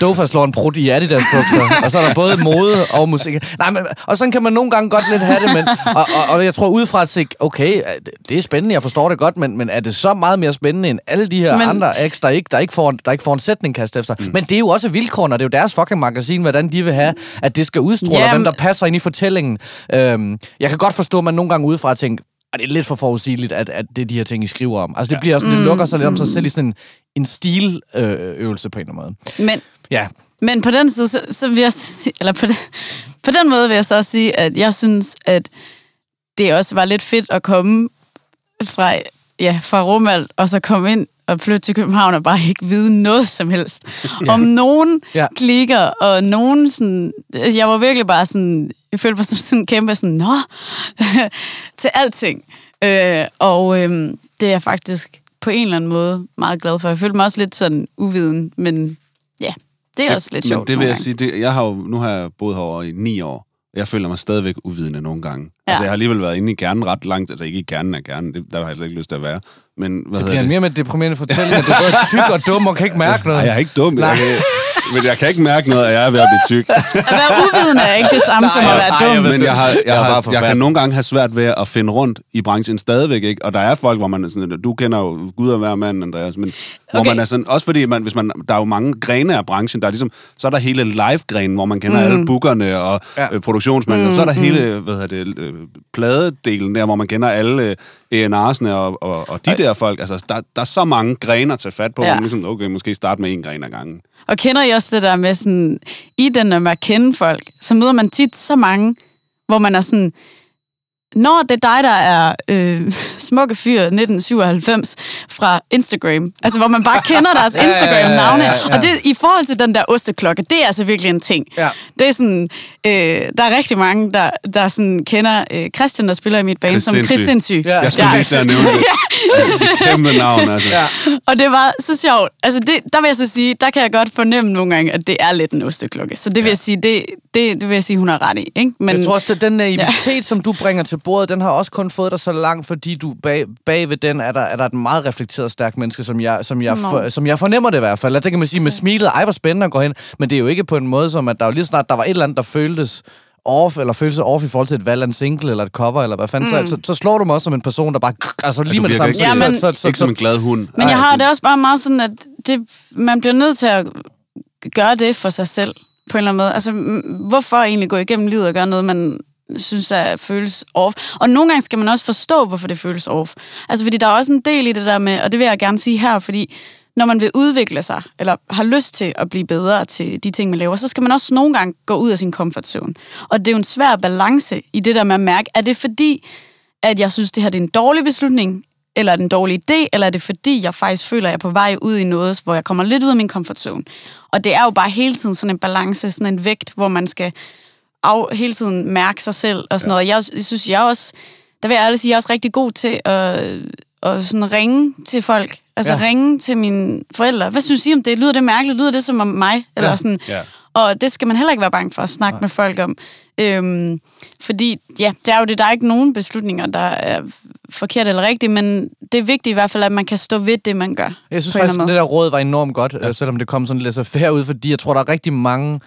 Dofa slår en prut i Adidas bukser, og så er der både mode og musik. Nej, men, og sådan kan man nogle gange godt lidt have det, men, og, og, og jeg tror udefra at se, okay, det- er spændende, jeg forstår det godt, men, men er det så meget mere spændende end alle de her Men- andre acts, der ikke, der ikke får, der ikke får en sætning kast efter? Mm. Men det er jo også vilkårene, og det er jo deres fucking magasin, hvordan de vil have, at det skal udstråle, Ja, og hvem der passer ind i fortællingen. Øhm, jeg kan godt forstå, at man nogle gange udefra tænker, at det er lidt for forudsigeligt, at, at det er de her ting, I skriver om. Altså, det bliver sådan, det lukker sig lidt om sig selv i sådan en, en stiløvelse på en eller anden måde. men, Ja, men på den side, så, så vil jeg sige, eller på den, på den måde vil jeg så også sige, at jeg synes, at det også var lidt fedt at komme fra, ja, fra Rumalt, og så komme ind og flytte til København og bare ikke vide noget som helst. Ja. Om nogen Ja. ja. klikker, og nogen sådan... altså, Jeg var virkelig bare sådan... Jeg følte mig som sådan en kæmpe sådan... Nå! til alting. Øh, og øh, det er jeg faktisk på en eller anden måde meget glad for. Jeg følte mig også lidt sådan uviden, men ja, det er også lidt sjovt. Men det vil jeg gange. sige, det, jeg har jo, nu har jeg boet herovre i ni år, og jeg føler mig stadigvæk uvidende nogle gange. Ja. Altså, jeg har alligevel været inde i kernen ret langt. Altså, ikke i kernen af kernen, det, der har jeg ikke lyst til at være. Men, hvad Det bliver en mere med deprimerende fortælling, at du er tyk og dum og kan ikke mærke noget. Nej, jeg er ikke dum. Jeg kan, men jeg kan ikke mærke noget, at jeg er ved at blive tyk. At være uvidende er ikke det samme som at være nej, jeg dum. Men jeg, har, jeg, Jeg er har, jeg kan nogle gange have svært ved at finde rundt i branchen stadigvæk, ikke? Og der er folk, hvor man er sådan, du kender jo Gud og hver mand, Andreas, men hvor Okay. man er sådan, også fordi man, hvis man, der er jo mange grene af branchen, der er ligesom, så er der hele live-grenen, hvor man kender mm. alle bookerne og Ja. øh, produktionsmændene, mm. så er der hele, hvad hedder det, øh, pladedelen der, hvor man kender alle øh, A&R'sne og, og, og de der folk, altså der, der er så mange grener at tage fat på, ja. Hvor man ligesom, okay, måske starte med en gren ad gangen. Og kender I også det der med sådan, i den der med at kende folk, så møder man tit så mange, hvor man er sådan, når det er dig, der er øh, smukke fyr 1997 fra Instagram, altså hvor man bare kender deres ja, ja, Instagram-navne, ja, ja. og det i forhold til den der osteklokke, det er altså virkelig en ting. Ja. Det er sådan, øh, der er rigtig mange, der, der sådan kender øh, Christian, der spiller i mit band, som Sindssyg. Chris Sindssyg. Ja. Jeg skulle lige til at nævne det. Altså, kæmpe navn, altså. Ja. Og det var så sjovt. Altså, det, der vil jeg så sige, der kan jeg godt fornemme nogle gange, at det er lidt en osteklokke. Så det vil jeg sige, det, det, det vil jeg sige, hun har ret i. Ikke? Men, Jeg tror også, at den naivitet, ja. som du bringer til bordet, den har også kun fået dig så langt, fordi du bag, bag ved den er der, er der et meget reflekteret stærkt menneske, som jeg, som, jeg for, som jeg fornemmer det i hvert fald. Det kan man sige med smilet. Ej, hvor spændende at gå hen. Men det er jo ikke på en måde, som at der jo lige snart der var et eller andet, der føltes off, eller føltes off i forhold til et valg af en single, eller et cover, eller hvad fanden. Mm. Så, så, så, slår du mig også som en person, der bare... Altså lige med det samme. ikke, Ja, men- så, så, så, ikke som en glad hund. men jeg Ej, har det- også bare meget sådan, at det, man bliver nødt til at gøre det for sig selv, på en eller anden måde. Altså, hvorfor egentlig gå igennem livet og gøre noget, man synes er føles off. Og nogle gange skal man også forstå, hvorfor det føles off. Altså, fordi der er også en del i det der med, og det vil jeg gerne sige her, fordi når man vil udvikle sig, eller har lyst til at blive bedre til de ting, man laver, så skal man også nogle gange gå ud af sin comfort zone. Og det er jo en svær balance i det der med at mærke, er det fordi, at jeg synes, det her det er en dårlig beslutning, eller er det en dårlig idé, eller er det fordi, jeg faktisk føler, at jeg er på vej ud i noget, hvor jeg kommer lidt ud af min comfort zone. Og det er jo bare hele tiden sådan en balance, sådan en vægt, hvor man skal af, hele tiden mærke sig selv og sådan ja. noget. Jeg, jeg synes, jeg også, der vil jeg ærligt sige, jeg er også rigtig god til at, at sådan ringe til folk. Altså Ja. ringe til mine forældre. Hvad synes I om det? Lyder det mærkeligt? Lyder det som om mig? Eller Ja. sådan. Ja. Og det skal man heller ikke være bange for at snakke Nej. med folk om. Øhm, fordi, ja, det er jo det, der er ikke nogen beslutninger, der er forkert eller rigtigt, men det er vigtigt i hvert fald, at man kan stå ved det, man gør. Jeg synes faktisk, at det der råd var enormt godt, ja. selvom det kom sådan lidt så fair ud, fordi jeg tror, der er rigtig mange,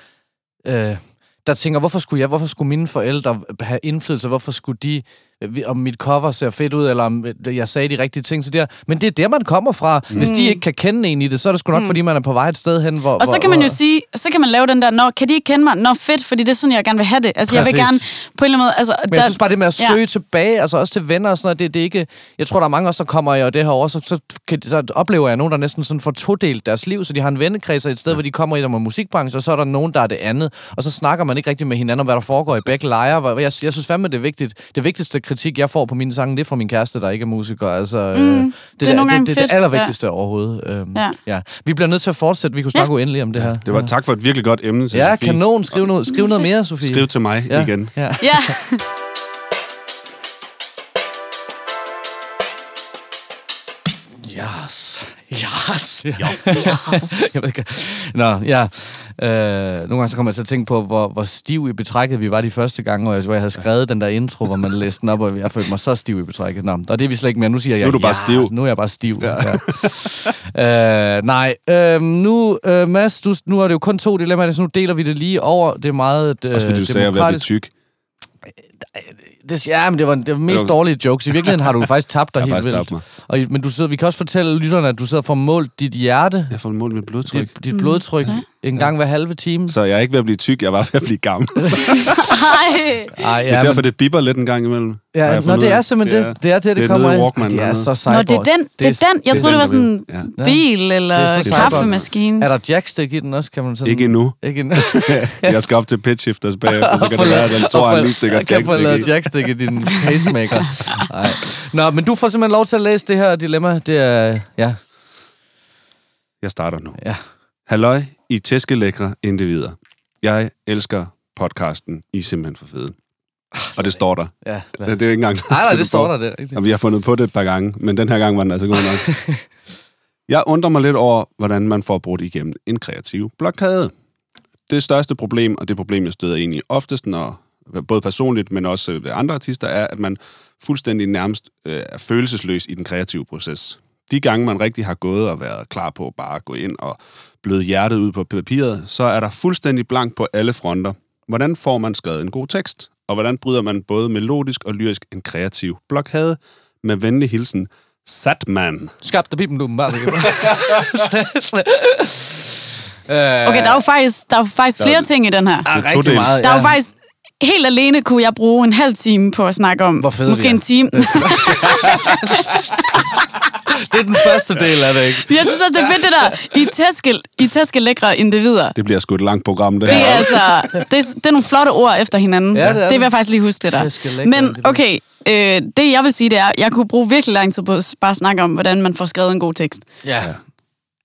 øh, der tænker, hvorfor skulle jeg, hvorfor skulle mine forældre have indflydelse, hvorfor skulle de, om mit cover ser fedt ud, eller om øh, jeg sagde de rigtige ting til der. Men det er der, man kommer fra. Mm. Hvis de ikke kan kende en i det, så er det sgu nok, mm. fordi man er på vej et sted hen, hvor... Og så hvor, kan man jo hvor- sige, så kan man lave den der, Nå, kan de ikke kende mig? Nå, fedt, fordi det er sådan, jeg gerne vil have det. Altså, jeg vil Præcis. gerne på en eller anden måde... Altså, Men jeg synes bare, det med at ja. søge tilbage, altså også til venner og sådan noget, det, det er ikke... Jeg tror, der er mange også, der kommer i og det her år, så, så, kan, så oplever jeg nogen, der næsten sådan får todelt deres liv, så de har en vennekreds et sted, ja. hvor de kommer i der med musikbranchen, og så er der nogen, der er det andet. Og så snakker man ikke rigtig med hinanden om, hvad der foregår i begge lejre. Jeg, jeg synes fandme, det er vigtigt. Det vigtigste kritik, jeg får på mine sange, det er fra min kæreste, der ikke er musiker. Altså, mm, det, det er nogle det, gange det, det er det allervigtigste ja. overhovedet. Øhm, ja. Ja. Vi bliver nødt til at fortsætte. Vi kunne snakke ja. uendeligt om det her. Det var tak for et virkelig godt emne til Ja, Sofie. kanon. Skriv noget, skriv noget mere, Sofie. Skriv til mig ja. igen. Ja. Ja. Yes. Yes. Yes. jeg ved ikke. Nå, ja. Øh, nogle gange så kommer jeg til at tænke på, hvor, hvor stiv i betrækket vi var de første gange, hvor jeg, hvor jeg havde skrevet den der intro, hvor man læste den op, og jeg følte mig så stiv i betrækket. Nå, og det er vi slet ikke mere. Nu siger jeg, Nu er du bare ja, stiv. Nu er jeg bare stiv. Ja. Ja. øh, nej, øh, nu, øh, Mads, du, nu er det jo kun to dilemmaer, så nu deler vi det lige over. Det er meget øh, Også fordi du sagde at være lidt tyk. Det, ja, men det var det var mest var- dårlige jokes. I virkeligheden har du faktisk tabt dig helt vildt. mig. Og, men du sidder, vi kan også fortælle lytterne, at du sidder og får målt dit hjerte, Jeg får målt mit blodtryk. dit, dit blodtryk, en gang hver halve time. Så jeg er ikke ved at blive tyk, jeg er bare ved at blive gammel. Ej. Ej, det er derfor, det bipper lidt en gang imellem. Ja, nå, det er simpelthen det. Det er det, det, det er kommer af. Walkman Det er så Nå, cyborg. det er den, det er den. Jeg troede, det var sådan en bil eller er kaffemaskine. Er der jackstick i den også, kan man sådan... Ikke endnu. Ikke endnu. Jeg skal op til pitch shifters bagefter, så kan det være, at den tror, han lige stikker Kan få jackstick i. i din pacemaker. Nej. Nå, men du får simpelthen lov til at læse det her dilemma. Det er... Ja, Jeg starter nu. ja. Halløj, I tæskelækre individer. Jeg elsker podcasten. I er simpelthen for fede. Og det står der. ja. Det er ikke engang... Nej, nej, det står der der. Ikke? Og vi har fundet på det et par gange, men den her gang var den altså god nok. Jeg undrer mig lidt over, hvordan man får brudt igennem en kreativ blokade. Det største problem, og det problem, jeg støder ind i oftest, når både personligt, men også øh, andre artister, er, at man fuldstændig nærmest øh, er følelsesløs i den kreative proces. De gange, man rigtig har gået og været klar på bare at gå ind og bløde hjertet ud på papiret, så er der fuldstændig blank på alle fronter. Hvordan får man skrevet en god tekst? Og hvordan bryder man både melodisk og lyrisk en kreativ blokade? Med venlig hilsen, Satman. Skab people, du bare. Okay, der er jo faktisk, der er jo faktisk flere ting i den her. Det er rigtig meget. Der er jo faktisk... Helt alene kunne jeg bruge en halv time på at snakke om. Hvor fede Måske vi er. en time. Det er den første del af det, ikke? Jeg synes også, det er fedt, det der. I tæske, I tæske lækre individer. Det bliver sgu et langt program, det Det her. er altså... Det er, det er nogle flotte ord efter hinanden. Ja, det er det det. vil jeg faktisk lige huske, det der. Men okay, øh, det jeg vil sige, det er, jeg kunne bruge virkelig lang tid på at bare snakke om, hvordan man får skrevet en god tekst. Ja.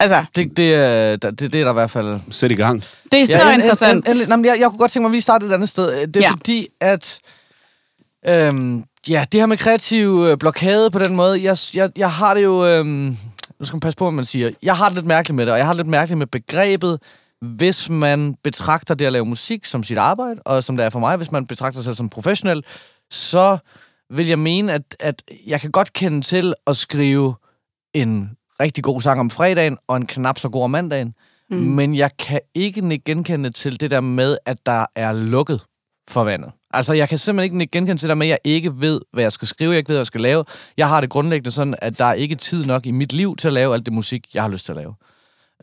Altså, Det, det, er, det, det er der i hvert fald... Sæt i gang. det er så en- interessant. En, en, en, jamen, jeg, jeg kunne godt tænke mig, at vi startede et andet sted. Det er Ja. ja. fordi, at... Øhm, ja, det her med kreativ øh, blokade på den måde, jeg, jeg, jeg har det jo... Øhm, nu skal man passe på, hvad man siger. Jeg har det lidt mærkeligt med det, og jeg har det lidt mærkeligt med begrebet, hvis man betragter det at lave musik som sit arbejde, og som det er for mig, hvis man betragter sig som professionel, så vil jeg mene, at, at jeg kan godt kende til at skrive en rigtig god sang om fredagen, og en knap så god om mandagen. Mm. Men jeg kan ikke genkende til det der med, at der er lukket for vandet. Altså, jeg kan simpelthen ikke genkende til det der med, at jeg ikke ved, hvad jeg skal skrive, jeg ikke ved, hvad jeg skal lave. Jeg har det grundlæggende sådan, at der er ikke tid nok i mit liv til at lave alt det musik, jeg har lyst til at lave.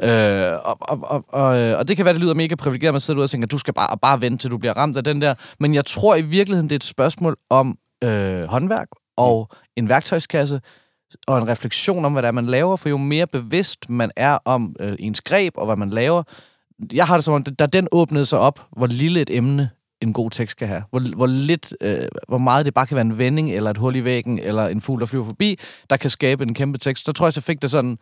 Øh, og, og, og, og, øh, og det kan være, det lyder mega privilegeret, at man sidder ud og tænker, at du skal bare, bare vente, til du bliver ramt af den der. Men jeg tror i virkeligheden, det er et spørgsmål om øh, håndværk og en værktøjskasse, og en refleksion om, hvad det er, man laver, for jo mere bevidst man er om øh, ens greb og hvad man laver, jeg har det som om, da den åbnede sig op, hvor lille et emne en god tekst skal have. Hvor, hvor, lidt, øh, hvor meget det bare kan være en vending, eller et hul i væggen, eller en fugl, der flyver forbi, der kan skabe en kæmpe tekst. Så tror jeg, så fik det sådan,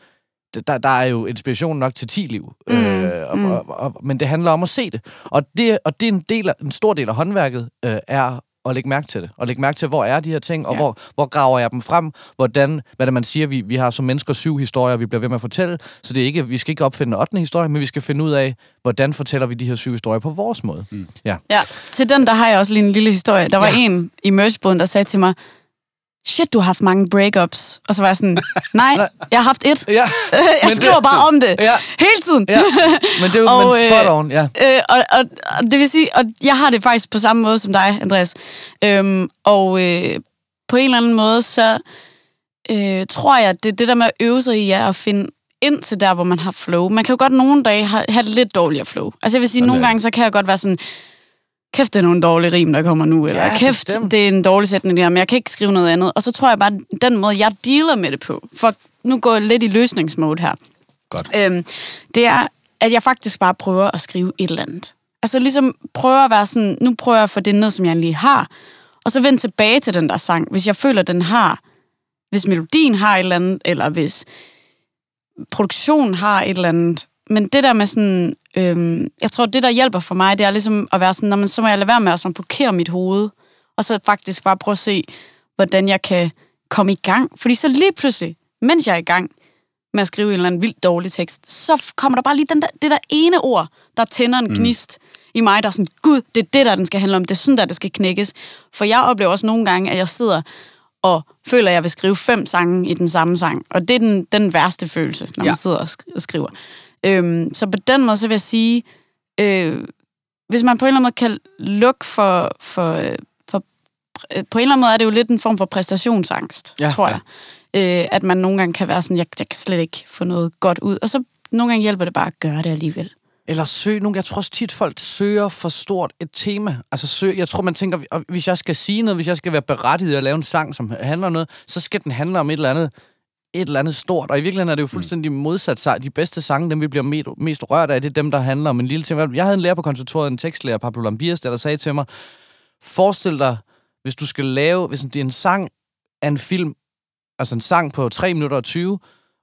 der, der er jo inspiration nok til 10 liv. Mm, øh, og, mm. og, og, men det handler om at se det. Og det, og det er en, del af, en stor del af håndværket, øh, er at lægge mærke til det. Og lægge mærke til, hvor er de her ting, og Ja. hvor, hvor graver jeg dem frem. Hvordan, hvad det man siger, vi, vi har som mennesker syv historier, vi bliver ved med at fortælle. Så det er ikke, vi skal ikke opfinde en 8. historie, men vi skal finde ud af, hvordan fortæller vi de her syv historier på vores måde. Mm. Ja. Ja, til den der har jeg også lige en lille historie. Der var Ja. en i merchboden, der sagde til mig, shit, du har haft mange breakups. Og så var jeg sådan, nej, jeg har haft et. Ja, jeg men det- skriver bare om det Ja. hele tiden. ja. Men det er jo Og, men øh, spot on, ja. Øh, og, og, og det vil sige, og jeg har det faktisk på samme måde som dig, Andreas. Øhm, og øh, på en eller anden måde, så øh, tror jeg, at det er det der med at øve sig i, er at finde ind til der, hvor man har flow. Man kan jo godt nogle dage have, have lidt dårligere flow. Altså jeg vil sige, Sådan nogle gange, så kan jeg godt være sådan, kæft, det er nogle dårlige rim, der kommer nu, eller Ja, kæft, bestemt. det er en dårlig sætning der, men jeg kan ikke skrive noget andet. Og så tror jeg bare, den måde, jeg dealer med det på, for nu går jeg lidt i løsningsmode her, Godt. øhm, det er, at jeg faktisk bare prøver at skrive et eller andet. Altså ligesom prøver at være sådan, nu prøver jeg at få det ned, som jeg lige har, og så vende tilbage til den der sang, hvis jeg føler, den har, hvis melodien har et eller andet, eller hvis produktionen har et eller andet. Men det der med sådan, øhm, jeg tror, det der hjælper for mig, det er ligesom at være sådan, når man, så må jeg lade være med at sådan blokere mit hoved, og så faktisk bare prøve at se, hvordan jeg kan komme i gang. Fordi så lige pludselig, mens jeg er i gang med at skrive en eller anden vildt dårlig tekst, så kommer der bare lige den der, det der ene ord, der tænder en gnist i mig, der er sådan, gud, det er det, der den skal handle om, det er sådan, der det skal knækkes. For jeg oplever også nogle gange, at jeg sidder og føler, at jeg vil skrive fem sange i den samme sang. Og det er den, den værste følelse, når ja. Ja. man sidder og skriver. Øhm, så på den måde, så vil jeg sige, øh, hvis man på en eller anden måde kan lukke for, for, øh, for... øh, På en eller anden måde er det jo lidt en form for præstationsangst, ja, Ja, tror ja. jeg. Øh, at man nogle gange kan være sådan, jeg, jeg kan slet ikke få noget godt ud. Og så nogle gange hjælper det bare at gøre det alligevel. Eller søg nogle, jeg tror også tit, folk søger for stort et tema. Altså søg, jeg tror, man tænker, "Og hvis jeg skal sige noget, hvis jeg skal være berettiget at lave en sang, som handler om noget, så skal den handle om et eller andet, et eller andet stort. Og i virkeligheden er det jo fuldstændig modsat sig. De bedste sange, dem vi bliver mest, mest rørt af, det er dem, der handler om en lille ting. Jeg havde en lærer på konservatoriet, en tekstlærer, Pablo Lambias, der, der sagde til mig, forestil dig, hvis du skal lave, hvis det er en sang af en film, altså en sang på 3 minutter og 20,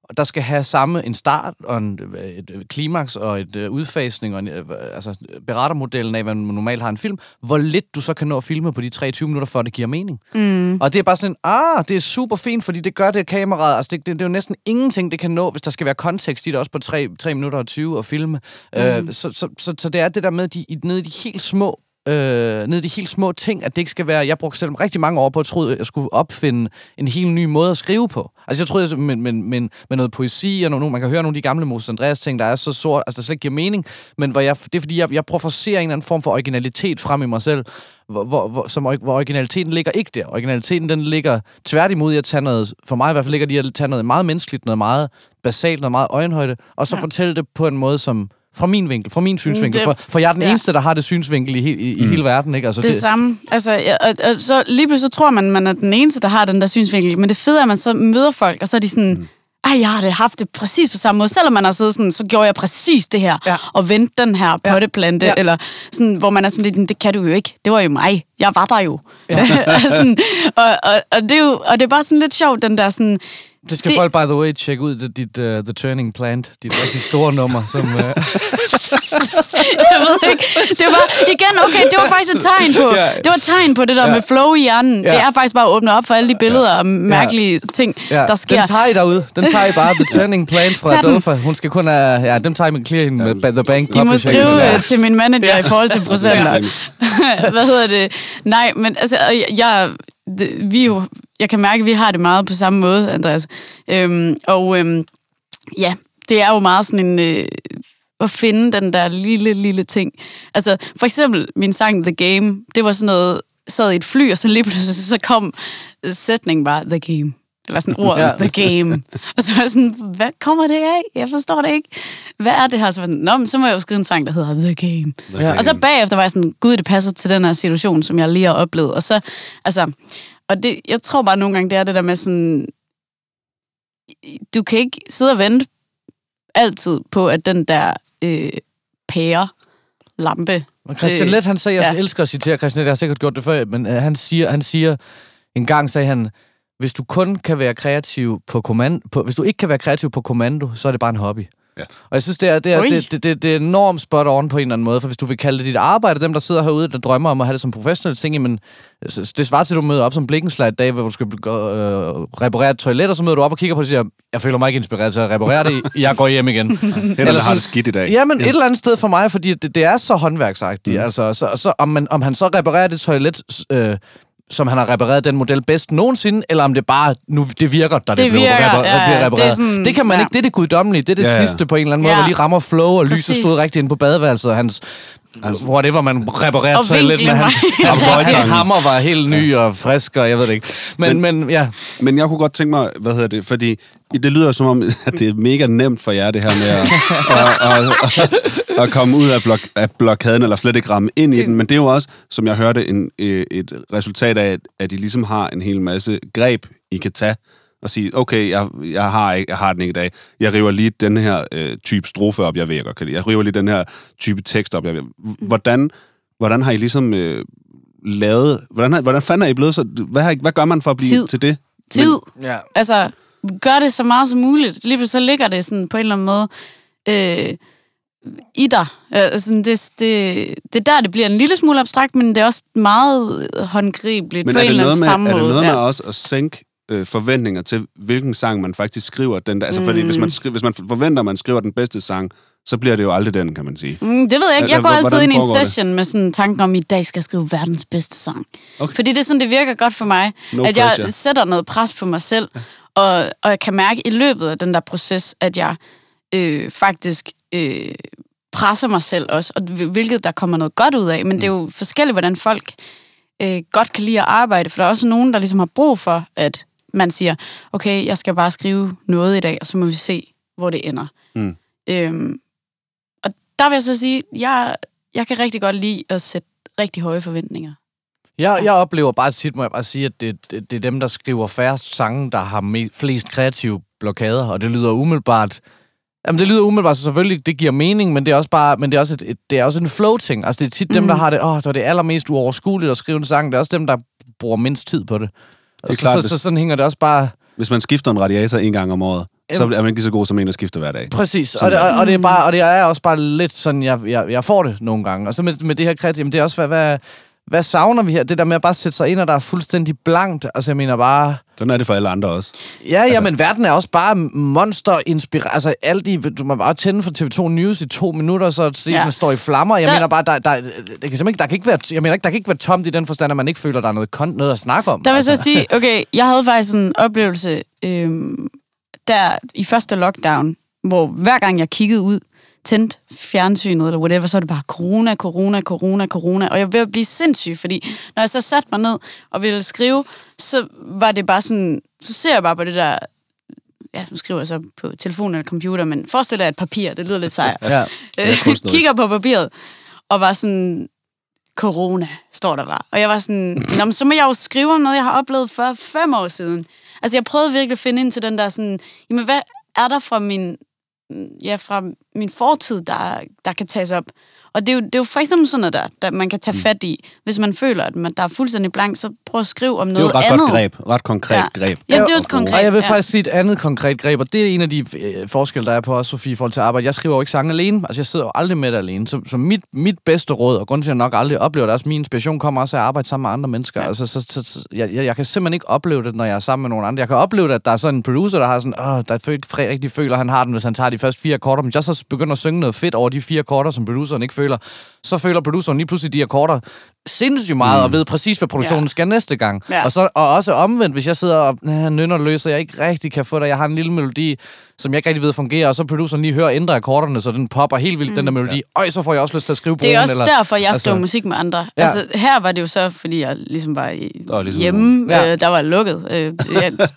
og der skal have samme en start og en, et, klimaks og et øh, udfasning og en, øh, altså berettermodellen af, hvad man normalt har en film, hvor lidt du så kan nå at filme på de 23 minutter, før det giver mening. Mm. Og det er bare sådan, ah, det er super fint, fordi det gør det kameraet. Altså, det, det, det er jo næsten ingenting, det kan nå, hvis der skal være kontekst i det, også på 3, 3 minutter og 20 og filme. Mm. Øh, så, så, så, så det er det der med, de, nede i de helt små øh, ned i de helt små ting, at det ikke skal være... Jeg brugte selv rigtig mange år på at tro, at jeg skulle opfinde en helt ny måde at skrive på. Altså jeg troede, med, med, med, med noget poesi, og nogle, man kan høre nogle af de gamle Moses Andreas ting, der er så sort, altså der slet ikke giver mening, men hvor jeg, det er fordi, jeg, jeg prøver at en eller anden form for originalitet frem i mig selv, hvor, hvor, hvor, som, hvor originaliteten ligger ikke der. Originaliteten, den ligger tværtimod i at tage noget, for mig i hvert fald ligger det i at tage noget meget menneskeligt, noget meget basalt, noget meget øjenhøjde, og så ja. fortælle det på en måde, som fra min vinkel, fra min synsvinkel. Det, for, for jeg er den ja. eneste, der har det synsvinkel i, i, i mm. hele verden. Ikke? Altså, det, det samme. Altså, ja, og, og, så lige pludselig så tror man, man er den eneste, der har den der synsvinkel. Men det fede er, at man så møder folk, og så er de sådan... Mm ej, jeg har det haft det præcis på samme måde. Selvom man har siddet sådan, så gjorde jeg præcis det her, ja. og vendte den her potteplante, ja. eller sådan, hvor man er sådan lidt, det kan du jo ikke. Det var jo mig. Jeg var der jo. Ja. sådan, og, og, og, det er jo. og det er bare sådan lidt sjovt, den der sådan, det skal det... folk, by the way, tjekke ud, dit, dit uh, The Turning Plant, dit rigtig store nummer, som... Uh... jeg ved ikke. Det var, igen, okay, det var faktisk et tegn på, ja. det var et tegn på det der ja. med flow i hjernen. Ja. Det er faktisk bare at åbne op for alle de billeder ja. og mærkelige ja. ting, ja. der sker. Den tager I derude. Den tager I bare, The Turning Plant fra Adolfa. Hun skal kun have... Ja, dem tager I med clear med The Bank Publishing. I må skrive til min manager ja. i forhold til procenter. Hvad hedder det? Nej, men altså, jeg, det, vi jo, jeg kan mærke, at vi har det meget på samme måde, Andreas. Øhm, og øhm, ja, det er jo meget sådan en... Øh, at finde den der lille, lille ting. Altså, for eksempel min sang The Game, det var sådan noget, sad i et fly, og så lige pludselig så kom sætningen bare, The Game. Det var sådan ord, ja. The Game. Og så var jeg sådan, hvad kommer det af? Jeg forstår det ikke. Hvad er det her? Så, var sådan, Nå, men så må jeg jo skrive en sang, der hedder The Game. The Game. Og så bagefter var jeg sådan, gud, det passer til den her situation, som jeg lige har oplevet. Og så, altså, og det, jeg tror bare nogle gange, det er det der med sådan, du kan ikke sidde og vente altid på, at den der øh, pære lampe... Men Christian øh, Let, han sagde, jeg ja. elsker at citere Christian Let, jeg har sikkert gjort det før, men øh, han siger, han siger, en gang sagde han, hvis du kun kan være kreativ på kommando, på, hvis du ikke kan være kreativ på kommando, så er det bare en hobby. Ja. Og jeg synes, det er, det, er, det, det, det, det er enormt spot on på en eller anden måde, for hvis du vil kalde det dit arbejde, dem, der sidder herude, der drømmer om at have det som professionelle ting, men det svarer til, at du møder op som blikkenslag dag, hvor du skal øh, reparere et toilet, og så møder du op og kigger på det og siger, jeg føler mig ikke inspireret til at reparere det, jeg går hjem igen. eller har det skidt i dag. Jamen, ja. et eller andet sted for mig, fordi det, det er så håndværksagtigt. Mm. Altså, så, så, om, man, om han så reparerer det toilet øh, som han har repareret den model bedst nogensinde, eller om det bare, nu det virker, da det, det blev repareret. Ja, ja, repareret. Det, sådan, det kan man ja. ikke, det er det guddommelige, det er det ja, ja. sidste på en eller anden måde, ja. hvor lige rammer flow, og Præcis. lyset stod rigtigt ind på badeværelset, og hans Altså, whatever man reparerer toilet med. Han, hans, hans hammer var helt ny og frisk, og jeg ved det ikke. Men, men, men, ja. Men jeg kunne godt tænke mig, hvad hedder det, fordi det lyder som om, at det er mega nemt for jer, det her med at, at, at, at, at komme ud af, blok, af blokaden, eller slet ikke ramme ind i den. Men det er jo også, som jeg hørte, en, et resultat af, at I ligesom har en hel masse greb, I kan tage og sige, okay, jeg, jeg, har, ikke, jeg har den ikke i dag. Jeg river lige den her øh, type strofe op, jeg ved, jeg. Jeg river lige den her type tekst op, jeg ved. Hvordan, hvordan har I ligesom øh, lavet... Hvordan, hvordan fanden er I blevet så... Hvad, har, hvad gør man for at blive Tid. til det? Tid. Men, ja. Altså, gør det så meget som muligt. Lige så ligger det sådan på en eller anden måde... Øh, i dig. Altså, det, det, det er der, det bliver en lille smule abstrakt, men det er også meget håndgribeligt men på en eller anden samme måde. Men er det noget med ja. også at sænke øh, forventninger til, hvilken sang man faktisk skriver. Den der, altså, mm. fordi hvis man, skri, hvis man forventer, at man skriver den bedste sang, så bliver det jo aldrig den, kan man sige. Mm, det ved jeg ikke. Jeg går altid ind i en session det? med sådan en tanke om, at i dag skal jeg skrive verdens bedste sang. Okay. Fordi det er sådan, det virker godt for mig, no at pressure. jeg sætter noget pres på mig selv, og, og jeg kan mærke i løbet af den der proces, at jeg øh, faktisk øh, presser mig selv også, og hvilket der kommer noget godt ud af. Men mm. det er jo forskelligt, hvordan folk øh, godt kan lide at arbejde, for der er også nogen, der ligesom har brug for, at man siger, okay, jeg skal bare skrive noget i dag, og så må vi se, hvor det ender. Mm. Øhm, og der vil jeg så sige, jeg, jeg kan rigtig godt lide at sætte rigtig høje forventninger. Jeg, jeg oplever bare tit, må jeg bare sige, at det, det, det er dem, der skriver færrest sange, der har flest kreative blokader, og det lyder umiddelbart... Jamen, det lyder umiddelbart, så selvfølgelig, det giver mening, men det er også bare, men det er også, et, et, det er også en flow-ting. Altså, det er tit mm. dem, der har det, åh, det er det allermest uoverskueligt at skrive en sang. Det er også dem, der bruger mindst tid på det. Det er klart, så, så, så, sådan hænger det også bare... Hvis man skifter en radiator en gang om året, så er man ikke så god som en, der skifter hver dag. Præcis, og det, og, og, det er bare, og det er også bare lidt sådan, jeg, jeg, jeg får det nogle gange. Og så med, med det her kreativt, det er også, hvad, hvad, hvad savner vi her? Det der med at bare sætte sig ind, og der er fuldstændig blankt. Altså, jeg mener bare... Sådan er det for alle andre også. Ja, altså, ja, men verden er også bare monster inspireret. Altså, alt i, du må bare tænde for TV2 News i to minutter, så at ja. Den står i flammer. Jeg Der- mener bare, der, der, det kan simpelthen ikke, der kan ikke være, jeg mener ikke, der kan ikke være tomt i den forstand, at man ikke føler, der er noget, kon- noget at snakke om. Der vil jeg altså. så sige, okay, jeg havde faktisk en oplevelse øhm, der i første lockdown, hvor hver gang jeg kiggede ud, tændte fjernsynet eller whatever, så var det bare corona, corona, corona, corona. Og jeg var ved at blive sindssyg, fordi når jeg så satte mig ned og ville skrive, så var det bare sådan, så ser jeg bare på det der, ja, nu skriver jeg så på telefon eller computer, men forestil dig et papir, det lyder lidt sejt. Ja. Øh, kigger på papiret, og var sådan, corona, står der bare. Og jeg var sådan, Nå, men så må jeg jo skrive om noget, jeg har oplevet for fem år siden. Altså, jeg prøvede virkelig at finde ind til den der sådan, jamen, hvad er der fra min, ja, fra min fortid, der, der kan tages op? Og det er, jo, det er jo for eksempel sådan noget der, der man kan tage fat i. Hvis man føler, at man, der er fuldstændig blank, så prøv at skrive om Det er jo noget et ret andet. godt greb. Ret konkret Ja. greb. Ja, det er jo et konkret- Og jeg vil Ja. faktisk sige et andet konkret greb, og det er en af de øh, forskelle, der er på os, Sofie, i forhold til arbejde. Jeg skriver jo ikke sange alene. Altså, jeg sidder jo aldrig med det alene. Så, så mit, mit bedste råd, og grund til, at jeg nok aldrig oplever det, også min inspiration kommer også af at arbejde sammen med andre mennesker. Ja. Altså, så, så, så jeg, jeg, jeg, kan simpelthen ikke opleve det, når jeg er sammen med nogle andre. Jeg kan opleve det, at der er sådan en producer, der har sådan, åh, der ikke rigtig føler, at han har den, hvis han tager de første fire akkorder. Men jeg så begynder at synge noget fedt over de fire akkorder, som produceren ikke føler. Så føler produceren lige pludselig de akkorder sindssygt meget, mm. og ved præcis, hvad produktionen ja. Ja. skal næste gang. Ja. Og, så, og også omvendt, hvis jeg sidder og øh, nynner løs, og jeg ikke rigtig kan få det. Jeg har en lille melodi, som jeg ikke rigtig ved fungerer, og så produceren lige hører ændre akkorderne, så den popper helt vildt, mm. den der melodi. Øj, så får jeg også lyst til at skrive på Det er også eller, derfor, jeg altså- skrev musik med andre. Ja. Ja. Altså, her var det jo så, fordi jeg ligesom var, i, Der var ligesom hjemme. Ja. Ja. Øh, der var lukket. Øh, jeg,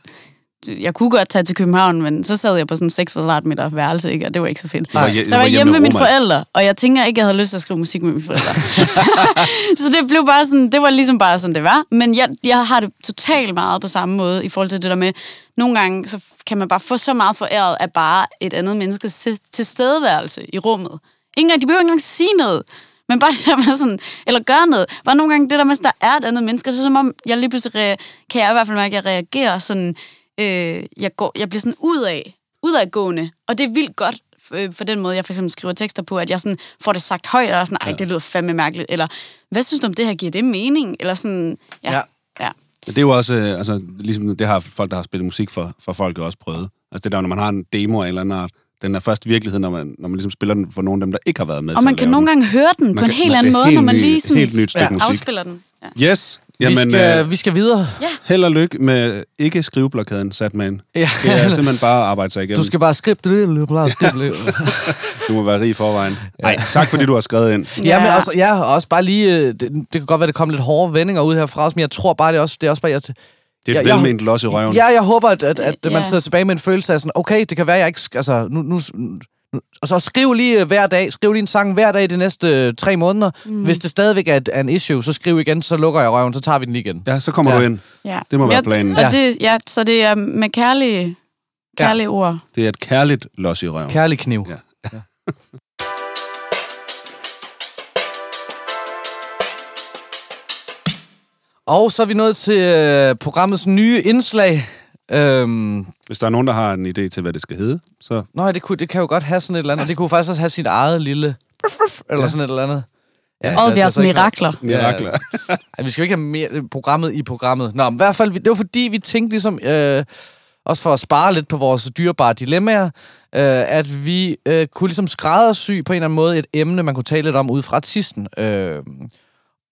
jeg kunne godt tage til København, men så sad jeg på sådan en 6 kvadratmeter værelse, ikke? og det var ikke så fedt. var hje- så jeg var var hjemme med mine forældre, og jeg tænker ikke, jeg havde lyst til at skrive musik med mine forældre. så det blev bare sådan, det var ligesom bare sådan, det var. Men jeg, jeg har det totalt meget på samme måde, i forhold til det der med, nogle gange, så kan man bare få så meget foræret af bare et andet menneskes til- tilstedeværelse i rummet. Ingen gang, de behøver ikke engang sige noget. Men bare det der med sådan, eller gøre noget. Bare nogle gange det der med, at der er et andet menneske, så som om jeg lige pludselig, kan jeg i hvert fald mærke, at jeg reagerer sådan, øh, jeg, går, jeg bliver sådan ud af, udadgående. Og det er vildt godt øh, for den måde, jeg for eksempel skriver tekster på, at jeg sådan får det sagt højt, og er sådan, ej, det lyder fandme mærkeligt. Eller, hvad synes du om det her, giver det mening? Eller sådan, ja. Ja. ja. ja. Det er jo også, øh, altså, ligesom det har folk, der har spillet musik for, for folk, jo også prøvet. Altså det der, når man har en demo en eller anden art, den er først virkelighed, når man, når man ligesom spiller den for nogle af dem, der ikke har været med Og man kan nogle gange høre den Man på en kan- helt man- anden måde, når helt man ny- lige sådan helt nyt musik. afspiller den. Ja. Yes! Vi, Jamen, skal, øh, vi skal videre. held og lykke med ikke skriveblokaden, Satman. Ja. Det er simpelthen bare at arbejde sig igennem. Du skal bare skrive det, løbe, bare skrive det. du må være rig i forvejen. Nej, tak fordi du har skrevet ind. Ja, men Ja. også, ja, og også bare lige, øh, det, det kan godt være, det kom lidt hårde vendinger ud herfra, men jeg tror bare, det er også, det er også bare, jeg, Det er et Ja, jeg- velment los i røven. Ja, jeg håber, at, at, at man Ja. sidder tilbage med en følelse af sådan, okay, det kan være, jeg ikke... Altså, nu, nu, og så skriv lige øh, hver dag, skriv lige en sang hver dag de næste øh, tre måneder. Mm. Hvis det stadigvæk er, et, er en issue, så skriv igen, så lukker jeg røven, så tager vi den lige igen. Ja, så kommer Ja. du ind. Ja. Det må være ja, planen. Og Ja. det, ja, så det er med kærlige, kærlige ja. ord. Det er et kærligt los i røven. Kærlig kniv. Ja. Og så er vi nået til øh, programmets nye indslag. Øhm, Hvis der er nogen, der har en idé til, hvad det skal hedde, så Nå, det, kunne, det kan jo godt have sådan et eller andet. Det kunne faktisk også have sit eget lille... Eller ja. sådan et eller andet. Ja, der- der er Oddbjergs så ikke- mirakler. mirakler. Ej, vi skal jo ikke have mere programmet i programmet. Nå, men i hvert fald, vi- det var fordi, vi tænkte ligesom, øh, også for at spare lidt på vores dyrebare dilemmaer, øh, at vi øh, kunne ligesom skræddersy på en eller anden måde et emne, man kunne tale lidt om ud fra artisten. Øh,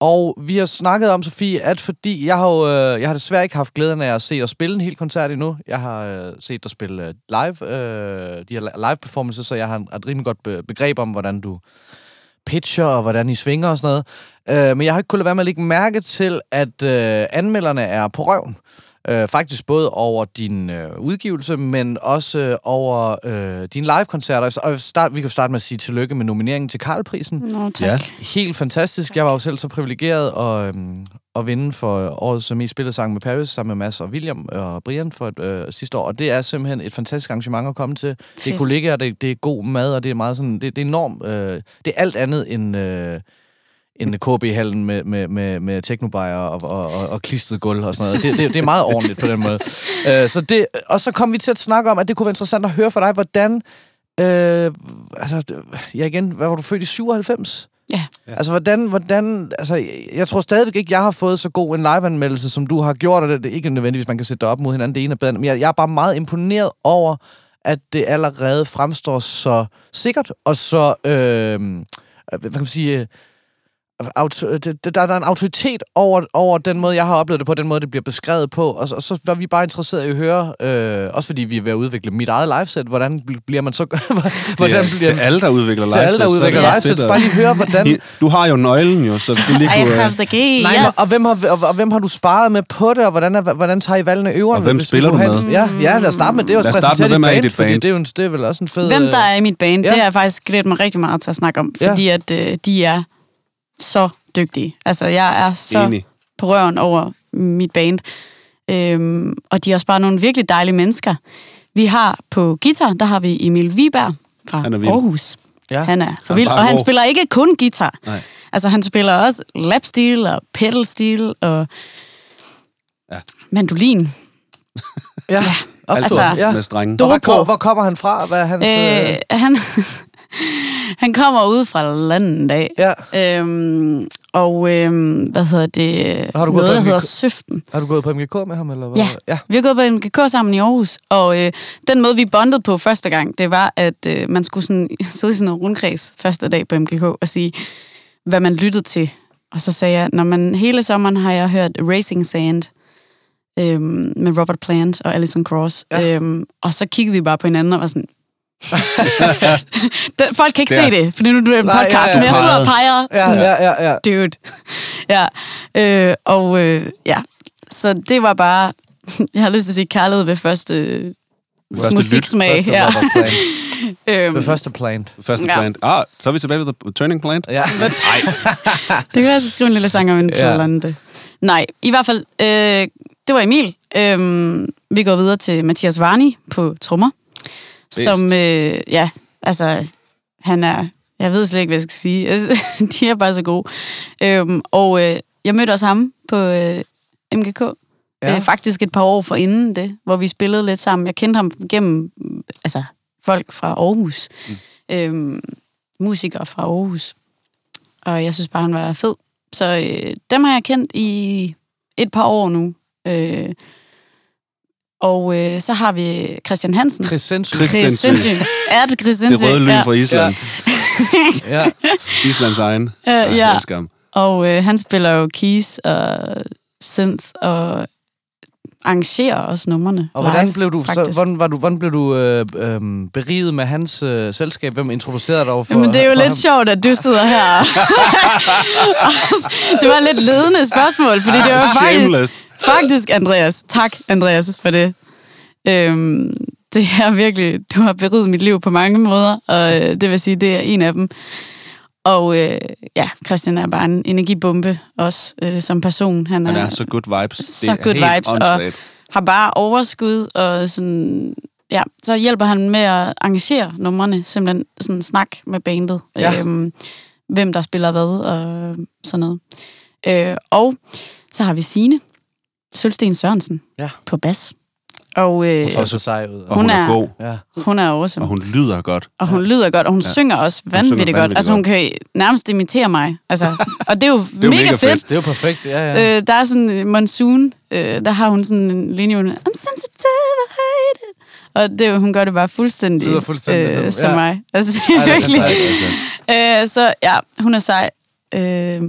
og vi har snakket om, Sofie, at fordi jeg har jo, øh, jeg har desværre ikke haft glæden af at se dig spille en hel koncert endnu. Jeg har øh, set dig spille øh, live, øh, de her live performances, så jeg har et rimelig godt be- begreb om, hvordan du pitcher, og hvordan I svinger og sådan noget. Øh, men jeg har ikke kunnet lade være med at lægge mærke til, at øh, anmelderne er på røven. Øh, faktisk både over din øh, udgivelse, men også øh, over øh, dine live-koncerter. Så- Og start, vi kan starte med at sige tillykke med nomineringen til Karlprisen. Nå, tak. Ja. Helt fantastisk. Jeg var jo selv så privilegeret at, øhm, at vinde for årets mest spillede sang med Paris, sammen med Mads og William og Brian for et, øh, sidste år. Og det er simpelthen et fantastisk arrangement at komme til. Det er Fedt. kollegaer, det, det er god mad, og det er meget sådan, det, det er enormt, øh, det er alt andet end... Øh, end KB-hallen med, med, med, med teknobajer og, og, og, og klistret gulv og sådan noget. Det, det, det er meget ordentligt på den måde. Øh, så det, og så kom vi til at snakke om, at det kunne være interessant at høre fra dig, hvordan... Øh, altså, ja igen, hvad var du født i 97? Ja. Altså, hvordan, hvordan, altså, jeg tror stadigvæk ikke, jeg har fået så god en liveanmeldelse, som du har gjort, og det det er ikke nødvendigvis, man kan sætte det op mod hinanden, det ene er bedre, men jeg, jeg er bare meget imponeret over, at det allerede fremstår så sikkert, og så, øh, hvad kan man sige, auto, det, det- der, der er en autoritet over, over den måde, jeg har oplevet det på, den måde, det bliver beskrevet på, og, så- og så var vi bare interesseret i at høre, øh, også fordi vi er ved at udvikle mit eget liveset, hvordan bl- bliver man så... hvordan det er bliver til alle, der udvikler live til alle, der udvikler det live så bare lige høre, hvordan... Du har jo nøglen jo, så du lige I kunne... have the key, Nej, yes. og, hvem har, og, og, hvem har du sparet med på det, og hvordan, er, hvordan tager I valgene øveren? Og hvem vi spiller du have med? en- Ja, ja, lad os starte med det. og Lad os starte med, hvem er i dit band? Det er, jo en, det er vel også en fed... Hvem der øh, er i mit band, Ja. ja. det har jeg faktisk glædet mig rigtig meget til at snakke om, Ja. fordi at øh, de er så dygtige. Altså, jeg er så Enig. på røven over mit band. Øhm, og de er også bare nogle virkelig dejlige mennesker. Vi har på guitar, der har vi Emil Viberg fra Han er vild. Aarhus. Ja. Han er for Han er vild, og han spiller ikke kun guitar. Nej. Altså, han spiller også lapsteel og pedalsteel og Ja. mandolin. Ja, Altså, Altså, altså ja. med strenge. Hvor, hvor kommer han fra? Hvad er hans... Øh, Øh, han, han kommer ud fra landet af. ja. Øhm, og øhm, hvad hedder det? Har du noget, der hedder Søften. Har du gået på MGK med ham, eller hvad? Ja. ja. Vi har gået på MGK sammen i Aarhus, og øh, den måde, vi bondede på første gang, det var, at øh, man skulle sådan, sidde i sådan en rundkreds første dag på MGK og sige, hvad man lyttede til. Og så sagde jeg, når man hele sommeren har jeg hørt Racing Sand øhm, med Robert Plant og Alison Cross. Ja. Øhm, og så kiggede vi bare på hinanden og var sådan... Folk kan ikke Det er- se det, fordi nu er det en Nej, podcast, ja, ja. men jeg sidder og peger. Ja, sådan, ja, ja, ja. dude. ja, øh, og øh, ja, så det var bare, jeg har lyst til at sige kærlighed ved første, Første musiksmag. Første ja. Øhm, The første plant. Første Ja. plant. Ah, så er vi tilbage ved The Turning Plant. Ja. det kan jeg så skrive en lille sang om en Ja. ja. eller andet. Nej, i hvert fald, øh, det var Emil. Øhm, vi går videre til Mathias Varni på trommer, som, øh, ja, altså, han er, jeg ved slet ikke, hvad jeg skal sige. De er bare så gode. Øhm, og øh, jeg mødte også ham på øh, MGK. Ja. Øh, faktisk et par år for inden det, hvor vi spillede lidt sammen. Jeg kendte ham gennem altså, folk fra Aarhus. Mm. Øhm, musikere fra Aarhus. Og jeg synes bare, han var fed. Så øh, dem har jeg kendt i et par år nu. Øh, og øh, så har vi Christian Hansen. Chris Sensø. Chris- Chris Sensø. Sensø. Er det Chris Det røde lyn ja. fra Island. Ja. Islands egen. Ja, Jeg ja. ham. Og øh, han spiller jo keys og synth og arrangerer også numrene Og hvordan live, blev du, så, faktisk. hvordan, var du, hvordan blev du øh, øh, beriget med hans øh, selskab? Hvem introducerede dig for Jamen, det er jo lidt ham? sjovt, at du sidder her. det var et lidt ledende spørgsmål, fordi det var faktisk, faktisk Andreas. Tak, Andreas, for det. Øhm, det er virkelig, du har beriget mit liv på mange måder, og øh, det vil sige, det er en af dem. Og øh, ja, Christian er bare en energibombe også øh, som person. Han er, Han er så good vibes. så det er good vibes, og åndssvagt. har bare overskud, og sådan, ja, så hjælper han med at arrangere numrene, simpelthen sådan snak med bandet, Ja. øhm, hvem der spiller hvad, og sådan noget. Øh, og så har vi Sine Sølsten Sørensen Ja. på bas. Og øh, Så så sej ud. Og hun, Hun er, er- god, Ja. hun er awesome. og hun lyder godt. Og hun lyder godt, og hun Ja. ja. synger også synger vanvittigt godt. vanvittigt Altså, hun kan nærmest imitere mig. Altså, og det er jo, jo mega, mega fedt. fedt. Det er jo perfekt, ja, ja. Øh, der er sådan en monsoon, øh, der har hun sådan en linje, hun er, I'm sensitive, I hate it. Og det, er jo- hun gør det bare fuldstændig, Lyder fuldstændig som- øh, som ja. mig. Altså, det Ej, er det er virkelig. sejt, Øh, så ja, hun er sej. Øh,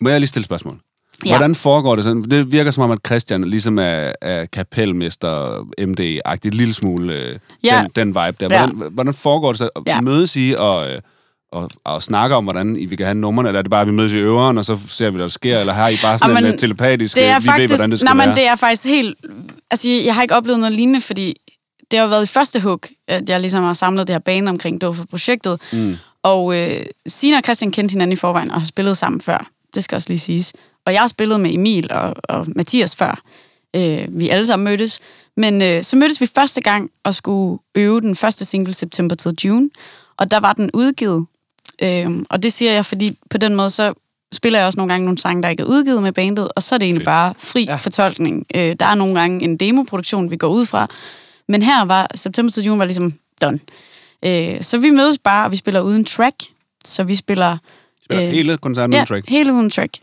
Må jeg lige stille et spørgsmål? Ja. Hvordan foregår det sådan? Det virker som om, at Christian ligesom er, er kapelmester, MD-agtig, en lille smule øh, Ja. den, den vibe der. Ja. Hvordan, hvordan foregår det så? Ja. Mødes I og, øh, og, og snakke om, hvordan I vi kan have numrene? Eller er det bare, at vi mødes i øveren, og så ser vi, hvad der sker? Eller har I bare sådan Jamen, en telepatisk, det er vi faktisk, ved, hvordan det skal nej, men være? det er faktisk helt... Altså, jeg, har ikke oplevet noget lignende, fordi det har været i første hug, at jeg ligesom har samlet det her bane omkring Dofa-projektet. Mm. Og øh, Sina og Christian kendte hinanden i forvejen og har spillet sammen før. Det skal også lige siges. Og jeg har spillet med Emil og, og Mathias før. Øh, vi alle sammen mødtes. Men øh, så mødtes vi første gang og skulle øve den første single September til June. Og der var den udgivet. Øh, og det siger jeg, fordi på den måde så spiller jeg også nogle gange nogle sange, der ikke er udgivet med bandet, og så er det egentlig Fedt. bare fri Ja. ja. fortolkning. Øh, der er nogle gange en demoproduktion, vi går ud fra. Men her var September til June var ligesom done. Øh, så vi mødes bare, og vi spiller uden track. Så vi spiller Spiller Øh, hele koncerten Ja, uden track. hele uden track.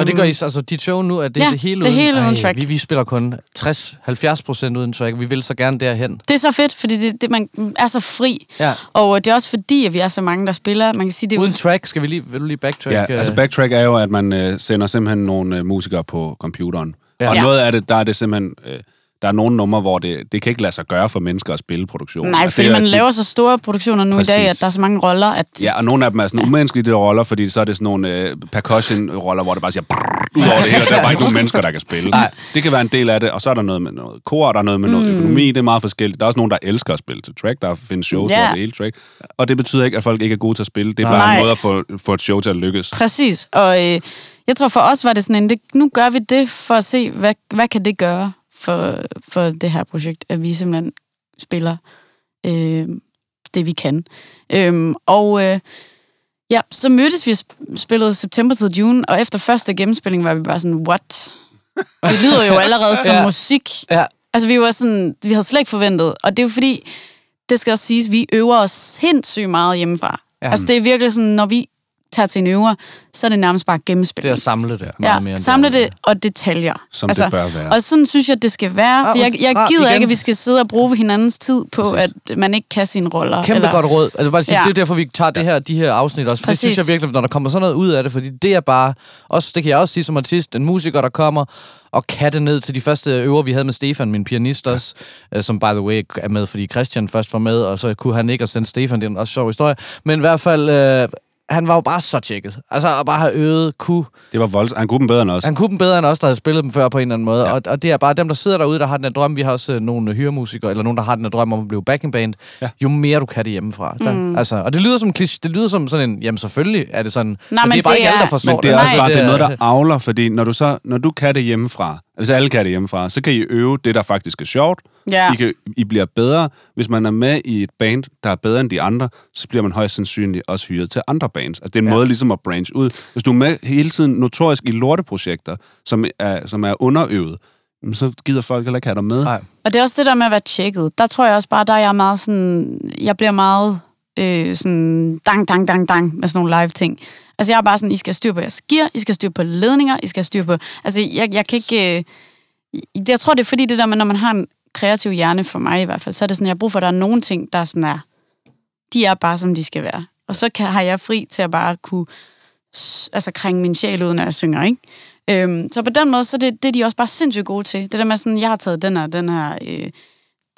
Og det gør Øhm, I, altså dit show nu, er det Ja, det hele det er uden? hele uden track. Vi, vi spiller kun 60-70 procent uden track. Vi vil så gerne derhen. Det er så fedt, fordi det, det, man er så fri. Ja. Og det er også fordi, at vi er så mange, der spiller. Man kan sige, det er Uden jo... track, skal vi lige, vil du lige backtrack? Ja, øh? altså backtrack er jo, at man øh, sender simpelthen nogle øh, musikere på computeren. Ja. Og Ja. noget af det, der er det simpelthen... Øh, der er nogle numre, hvor det, det kan ikke lade sig gøre for mennesker at spille produktion. Nej, Og fordi det man tit- laver så store produktioner nu Præcis. i dag, at der er så mange roller, at... Ja, og nogle af dem er sådan umenneskelige de der roller, fordi så er det sådan nogle øh, percussion-roller, hvor det bare siger brrr, ud over det hele, og der er bare ikke nogen mennesker, der kan spille. Nej. Det kan være en del af det, og så er der noget med noget kor, der er noget med noget Mm. økonomi, det er meget forskelligt. Der er også nogen, der elsker at spille til track, der findes shows, Ja. hvor det er hele track. Og det betyder ikke, at folk ikke er gode til at spille. Det er bare Nej. en måde at få, få et show til at lykkes. Præcis, og øh, jeg tror for os var det sådan en, det, nu gør vi det for at se, hvad, hvad kan det gøre for, for det her projekt, at vi simpelthen spiller øh, det, vi kan. Øhm, og øh, ja, så mødtes vi og sp- spillede september til june, og efter første gennemspilling var vi bare sådan, what? Det lyder jo allerede som Ja. musik. Ja. Altså, vi var sådan, vi havde slet ikke forventet, og det er jo fordi, det skal også siges, vi øver os sindssygt meget hjemmefra. Ja. Altså, det er virkelig sådan, når vi tager til en øver, så er det nærmest bare Det er at samle det meget Ja, mere. end samle det og detaljer. Som det bør være. Og sådan synes jeg, det skal være. For Ah, jeg, jeg ah, gider igen. ikke, at vi skal sidde og bruge hinandens tid på, Præcis. at man ikke kan sine roller. Kæmpe eller, godt råd. Altså bare sige, ja. Det er derfor, vi tager det her, de her afsnit også. For det Præcis. synes jeg virkelig, når der kommer sådan noget ud af det, fordi det er bare, også, det kan jeg også sige som artist, en musiker, der kommer og kan det ned til de første øver, vi havde med Stefan, min pianist også, øh, som by the way er med, fordi Christian først var med, og så kunne han ikke at sende Stefan, det er en også sjov historie. Men i hvert fald, øh, han var jo bare så tjekket. Altså at bare have øvet, kunne Det var voldsomt. Han kunne dem bedre end os. han kunne dem bedre end os, der havde spillet dem før på en eller anden måde. Ja. Og, og det er bare dem, der sidder derude, der har den her drøm. Vi har også øh, nogle hyremusikere, eller nogen, der har den her drøm om at blive backing band. Ja. Jo mere du kan det hjemmefra. Der, mm. altså, og det lyder som kliché, det lyder som sådan en, jamen selvfølgelig er det sådan. Nej, men men det er bare det ikke alle, er- der forstår Men det er også Nej. bare det er noget, der avler, fordi når du, så, når du kan det hjemmefra, hvis alle kan det hjemmefra, så kan I øve det, der faktisk er sjovt. Ja. I, kan, I bliver bedre. Hvis man er med i et band, der er bedre end de andre, så bliver man højst sandsynligt også hyret til andre bands. Altså, det er en ja. måde ligesom at branch ud. Hvis du er med hele tiden notorisk i lorteprojekter, som er, som er underøvet, så gider folk heller ikke have dig med. Nej. Og det er også det der med at være tjekket. Der tror jeg også bare, der er jeg meget sådan... Jeg bliver meget øh, sådan dang, dang, dang, dang med sådan nogle live ting. Altså jeg er bare sådan, I skal have styr på jeres gear, I skal have styr på ledninger, I skal have styr på... Altså jeg, jeg kan ikke... Øh, jeg tror, det er fordi det der med, når man har en kreativ hjerne, for mig i hvert fald, så er det sådan, jeg har brug for, at der er nogle ting, der er sådan er... De er bare, som de skal være. Og så kan, har jeg fri til at bare kunne altså, krænge min sjæl ud, når jeg synger, ikke? Øhm, så på den måde, så det, det er de også bare sindssygt gode til. Det der med sådan, jeg har taget den her, den her øh,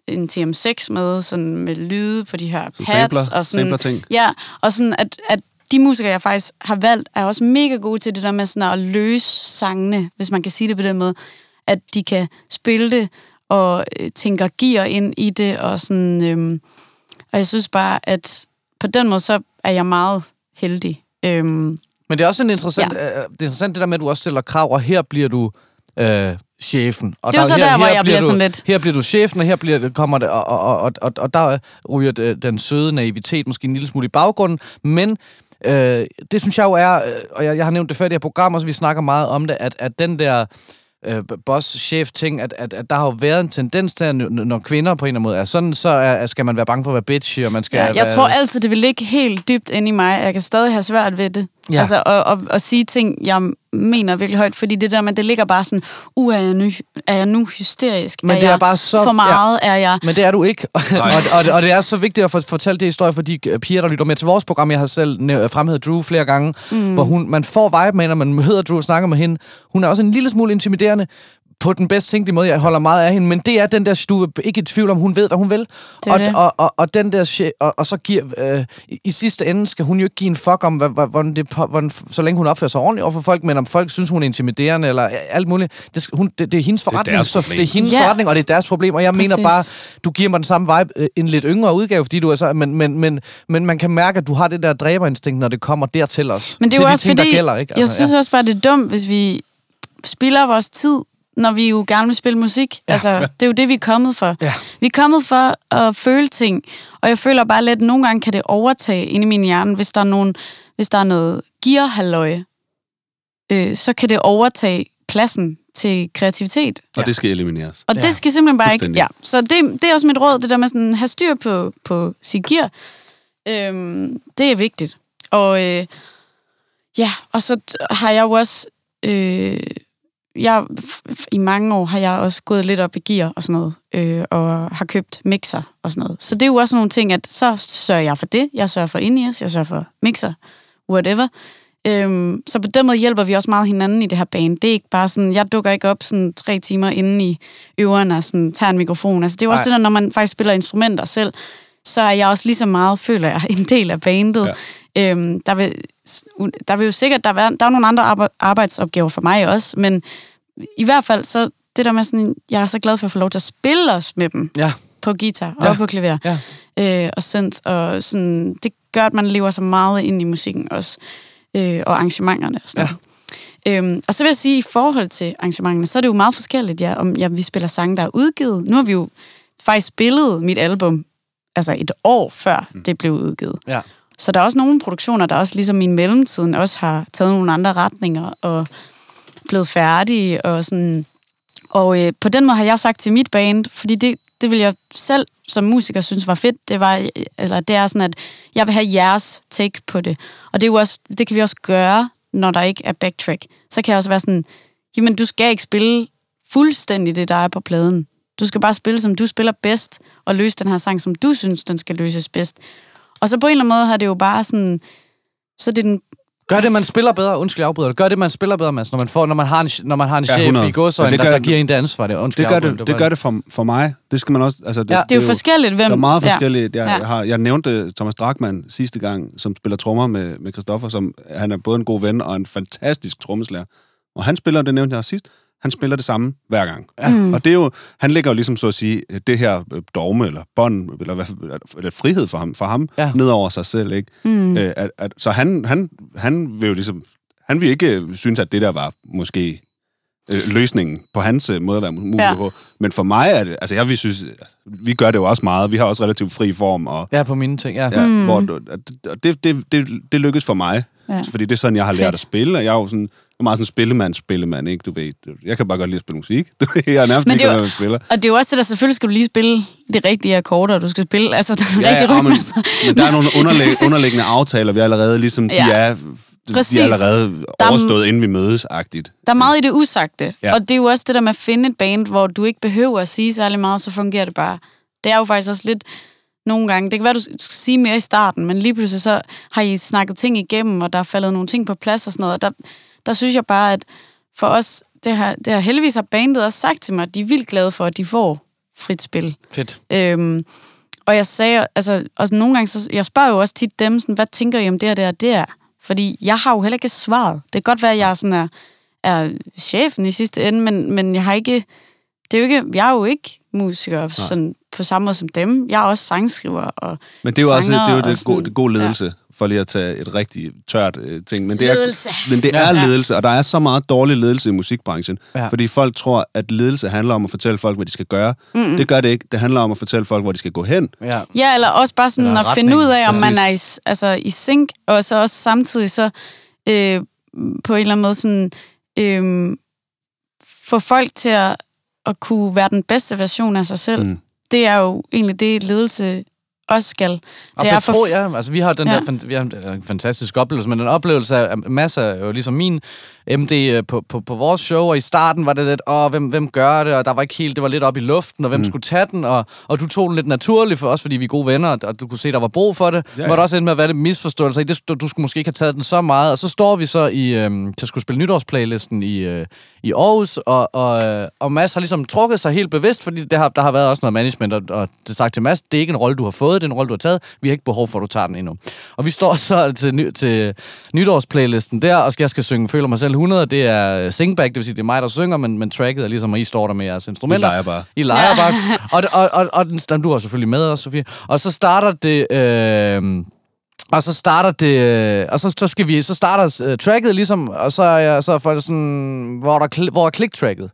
en TM6 med, sådan med lyde på de her pads. sampler- og sådan, sampler-ting. Ja, og sådan, at, at de musikere, jeg faktisk har valgt, er også mega gode til det der med sådan at løse sangene, hvis man kan sige det på den måde. At de kan spille det, og øh, tænker gear ind i det, og sådan... Øhm, og jeg synes bare, at på den måde, så er jeg meget heldig. Øhm, Men det er også en interessant, ja. det er interessant det der med, at du også stiller krav, og her bliver du øh, chefen. Og Det er jo så her, der, hvor her jeg bliver du, sådan lidt- Her bliver du chefen, og her bliver, kommer det, og, og, og, og, og der ryger den søde naivitet måske en lille smule i baggrunden, men øh, det synes jeg jo er, øh, og jeg, jeg har nævnt det før i det her program, og så vi snakker meget om det, at, at den der øh, boss-chef-ting, at, at, at der har jo været en tendens til, at når kvinder på en eller anden måde er sådan, så er, skal man være bange for at være bitchy, og man skal ja, jeg være, tror altid, det vil ligge helt dybt inde i mig. Jeg kan stadig have svært ved det. Ja. Altså, at, at, at sige ting, jeg mener virkelig højt, fordi det der, men det ligger bare sådan, uh, er jeg nu, er jeg nu hysterisk? Men er det er jeg bare så- For meget ja. er jeg... Men det er du ikke. og, og, og det er så vigtigt at fortælle det historie for de øh, piger, der lytter med til vores program. Jeg har selv fremhævet Drew flere gange, mm. hvor hun, man får vibe med, når man møder Drew og snakker med hende. Hun er også en lille smule intimiderende på den bedst tænkelige måde. Jeg holder meget af hende, men det er den der, du er ikke i tvivl om, hun ved, hvad hun vil. er Og, det. og, og, og, den der, og, og så giver, øh, i, i sidste ende skal hun jo ikke give en fuck om, hvad- hvad- hvordan det, hvordan, så længe hun opfører sig ordentligt over for folk, men om folk synes, hun er intimiderende eller alt muligt. Det, hun, det, det er hendes forretning, deres så problem. det er hendes Ja. forretning, og det er deres problem, og jeg mener Præcis. bare, du giver mig den samme vibe, øh, en lidt yngre udgave, fordi du er så, men, men, men, men man kan mærke, at du har det der dræberinstinkt, når det kommer dertil os. Men det er jo de også ting, fordi, der gælder, ikke? Altså, jeg synes også bare, det er dumt, hvis vi spilder vores tid, når vi jo gerne vil spille musik. Ja. Altså, det er jo det, vi er kommet for. Ja. Vi er kommet for at føle ting, og jeg føler bare lidt, at nogle gange kan det overtage inde i min hjerne, hvis der er, nogen, hvis der er noget gearhalløje, øh, så kan det overtage pladsen til kreativitet. Og det skal elimineres. Og Ja, det skal simpelthen bare ikke... Ja. Så det, det er også mit råd, det der med sådan, at have styr på, på sit gear. Øhm, det er vigtigt. Og øh, Ja, og så har jeg jo også... Øh, jeg, I mange år har jeg også gået lidt op i gear og sådan noget, øh, og har købt mixer og sådan noget. Så det er jo også nogle ting, at så sørger jeg for det. Jeg sørger for in-ears, jeg sørger for mixer, whatever. Øhm, så på den måde hjælper vi også meget hinanden i det her band. Det er ikke bare sådan, jeg dukker ikke op sådan tre timer inden i øveren og sådan, tager en mikrofon. Altså, det er jo også Nej. det der, når man faktisk spiller instrumenter selv, så er jeg også lige så meget, føler jeg, en del af bandet. Øhm, der, vil, der vil jo sikkert, der, være, der er nogle andre arbe- arbejdsopgaver for mig også, men i hvert fald så det der med sådan, jeg er så glad for at få lov til at spille os med dem Ja. på guitar og Ja. på klaver Ja. øh, og synth, og sådan, det gør, at man lever så meget ind i musikken også, øh, og arrangementerne og sådan ja. øhm, Og så vil jeg sige, i forhold til arrangementerne, så er det jo meget forskelligt, ja, om ja, vi spiller sange, der er udgivet. Nu har vi jo faktisk spillet mit album, altså et år før mm. det blev udgivet. Ja. Så der er også nogle produktioner, der også ligesom i mellemtiden også har taget nogle andre retninger og blevet færdige og sådan. Og øh, på den måde har jeg sagt til mit band, fordi det, det vil jeg selv som musiker synes var fedt, det var, øh, eller det er sådan, at jeg vil have jeres take på det. Og det, er jo også, det kan vi også gøre, når der ikke er backtrack. Så kan jeg også være sådan, jamen du skal ikke spille fuldstændig det, der er på pladen. Du skal bare spille, som du spiller bedst, og løse den her sang, som du synes, den skal løses bedst. Og så på en eller anden måde har det jo bare sådan, så det er den Gør det, man spiller bedre. Undskyld, jeg afbryder. Gør det, man spiller bedre, Mads, når man, får, når man har en, når man har en Ja, chef 100. i godsøjne, Ja, det der, gør- der giver en det ansvar. Det, undskyld, Det gør jeg det, det gør det for, for mig. Det skal man også... Altså, det, Ja, Det er jo forskelligt, hvem... Der er meget forskelligt. Jeg, Ja. jeg, har, jeg nævnte Thomas Drachmann sidste gang, som spiller trommer med, med Christoffer, som han er både en god ven og en fantastisk trommeslager. Og han spiller, det nævnte jeg sidst, han spiller det samme hver gang. Ja. Mm. Og det er jo, han lægger jo ligesom så at sige, det her øh, dogme eller bånd, eller, hvad, eller frihed for ham, for ham Ja. ned over sig selv. Ikke? Mm. Øh, at, at, så han, han, han vil jo ligesom, han vil ikke synes, at det der var måske øh, løsningen på hans øh, måde at være musiker Ja. på. Men for mig er det, altså jeg vil synes, altså, vi gør det jo også meget, vi har også relativt fri form, og Ja, på mine ting, ja. ja, mm. hvor, og det, det, det, det lykkes for mig, Ja. fordi det er sådan, jeg har Fedt. lært at spille, og jeg er jo sådan, er meget sådan spillemand, spillemand, ikke? Du ved, jeg kan bare godt lide at spille musik. Jeg er nærmest Men ikke det er hvad spiller. Og det er jo også det der, selvfølgelig skal du lige spille de rigtige akkorder, og du skal spille, altså den Ja, rigtige ja, rytme. men, men der er nogle underlæg, underliggende aftaler, vi er allerede ligesom, de Ja. er, Præcis. de er allerede Der er- overstået, inden vi mødes-agtigt. Der er meget i det usagte. Ja. Og det er jo også det der med at finde et band, hvor du ikke behøver at sige særlig meget, så fungerer det bare. Det er jo faktisk også lidt nogle gange. Det kan være, du skal sige mere i starten, men lige pludselig så har I snakket ting igennem, og der er faldet nogle ting på plads og sådan noget. Og der, der synes jeg bare, at for os, det har, det har heldigvis har bandet også sagt til mig, at de er vildt glade for, at de får frit spil. Fedt. Øhm, og jeg sagde, altså, også nogle gange, så, jeg spørger jo også tit dem, sådan, hvad tænker I om det og det og det er? Fordi jeg har jo heller ikke svaret. Det kan godt være, at jeg sådan er, er chefen i sidste ende, men, men jeg har ikke, det er jo ikke, jeg er jo ikke musiker sådan, på samme måde som dem. Jeg er også sangskriver og Men det er jo også det, er jo det, gode, det gode ledelse, ja. for lige at tage et rigtig tørt øh, ting. Men det er, Ledelse. Men det er Ja. ledelse, og der er så meget dårlig ledelse i musikbranchen. Ja. Fordi folk tror, at ledelse handler om at fortælle folk, hvad de skal gøre. Mm. Det gør det ikke. Det handler om at fortælle folk, hvor de skal gå hen. Ja. Ja, eller også bare sådan Eller at retning, finde ud af, om præcis. man er i, altså, i sync, og så også samtidig så øh, på en eller anden måde sådan, øh, få folk til at, at kunne være den bedste version af sig selv. Mm. Det er jo egentlig det, ledelse også skal. Og Det det er for- tror jeg, altså vi har den Ja. ja. der, vi har en, en fantastisk oplevelse, men en oplevelse af masser, af jo ligesom min MD øh, på, på, på vores show, og i starten var det lidt, åh, hvem, hvem gør det, og der var ikke helt, det var lidt op i luften, og hvem mm. skulle tage den, og, og du tog den lidt naturligt for os, fordi vi er gode venner, og- du kunne se, der var brug for det. Ja, Ja, ja. Var ja. der også endte med at være lidt misforståelser i det, du, du skulle måske ikke have taget den så meget, og så står vi så i, øhm, til at skulle spille nytårsplaylisten i, øh, i Aarhus, og, og, øh, og Mads har ligesom trukket sig helt bevidst, fordi det har, der har været også noget management, og, og det sagt til Mads, det er ikke en rolle, du har fået, det er en rolle, du har taget, vi har ikke behov for, at du tager den endnu. Og vi står så til, ny, til nytårsplaylisten der, og jeg skal synge Føler mig selv 100, det er singback, det vil sige, det er mig, der synger, men, men tracket er ligesom, at I står der med jeres instrumenter. I leger bare. I leger bare. Og, og, og, og den, den- du er selvfølgelig med også, Sofie. Og så starter det... Øh, og så starter det, øh, og så, så skal vi, så starter uh, tracket ligesom, og så jeg, så er folk sådan, hvor er, der, hvor er click-tracket?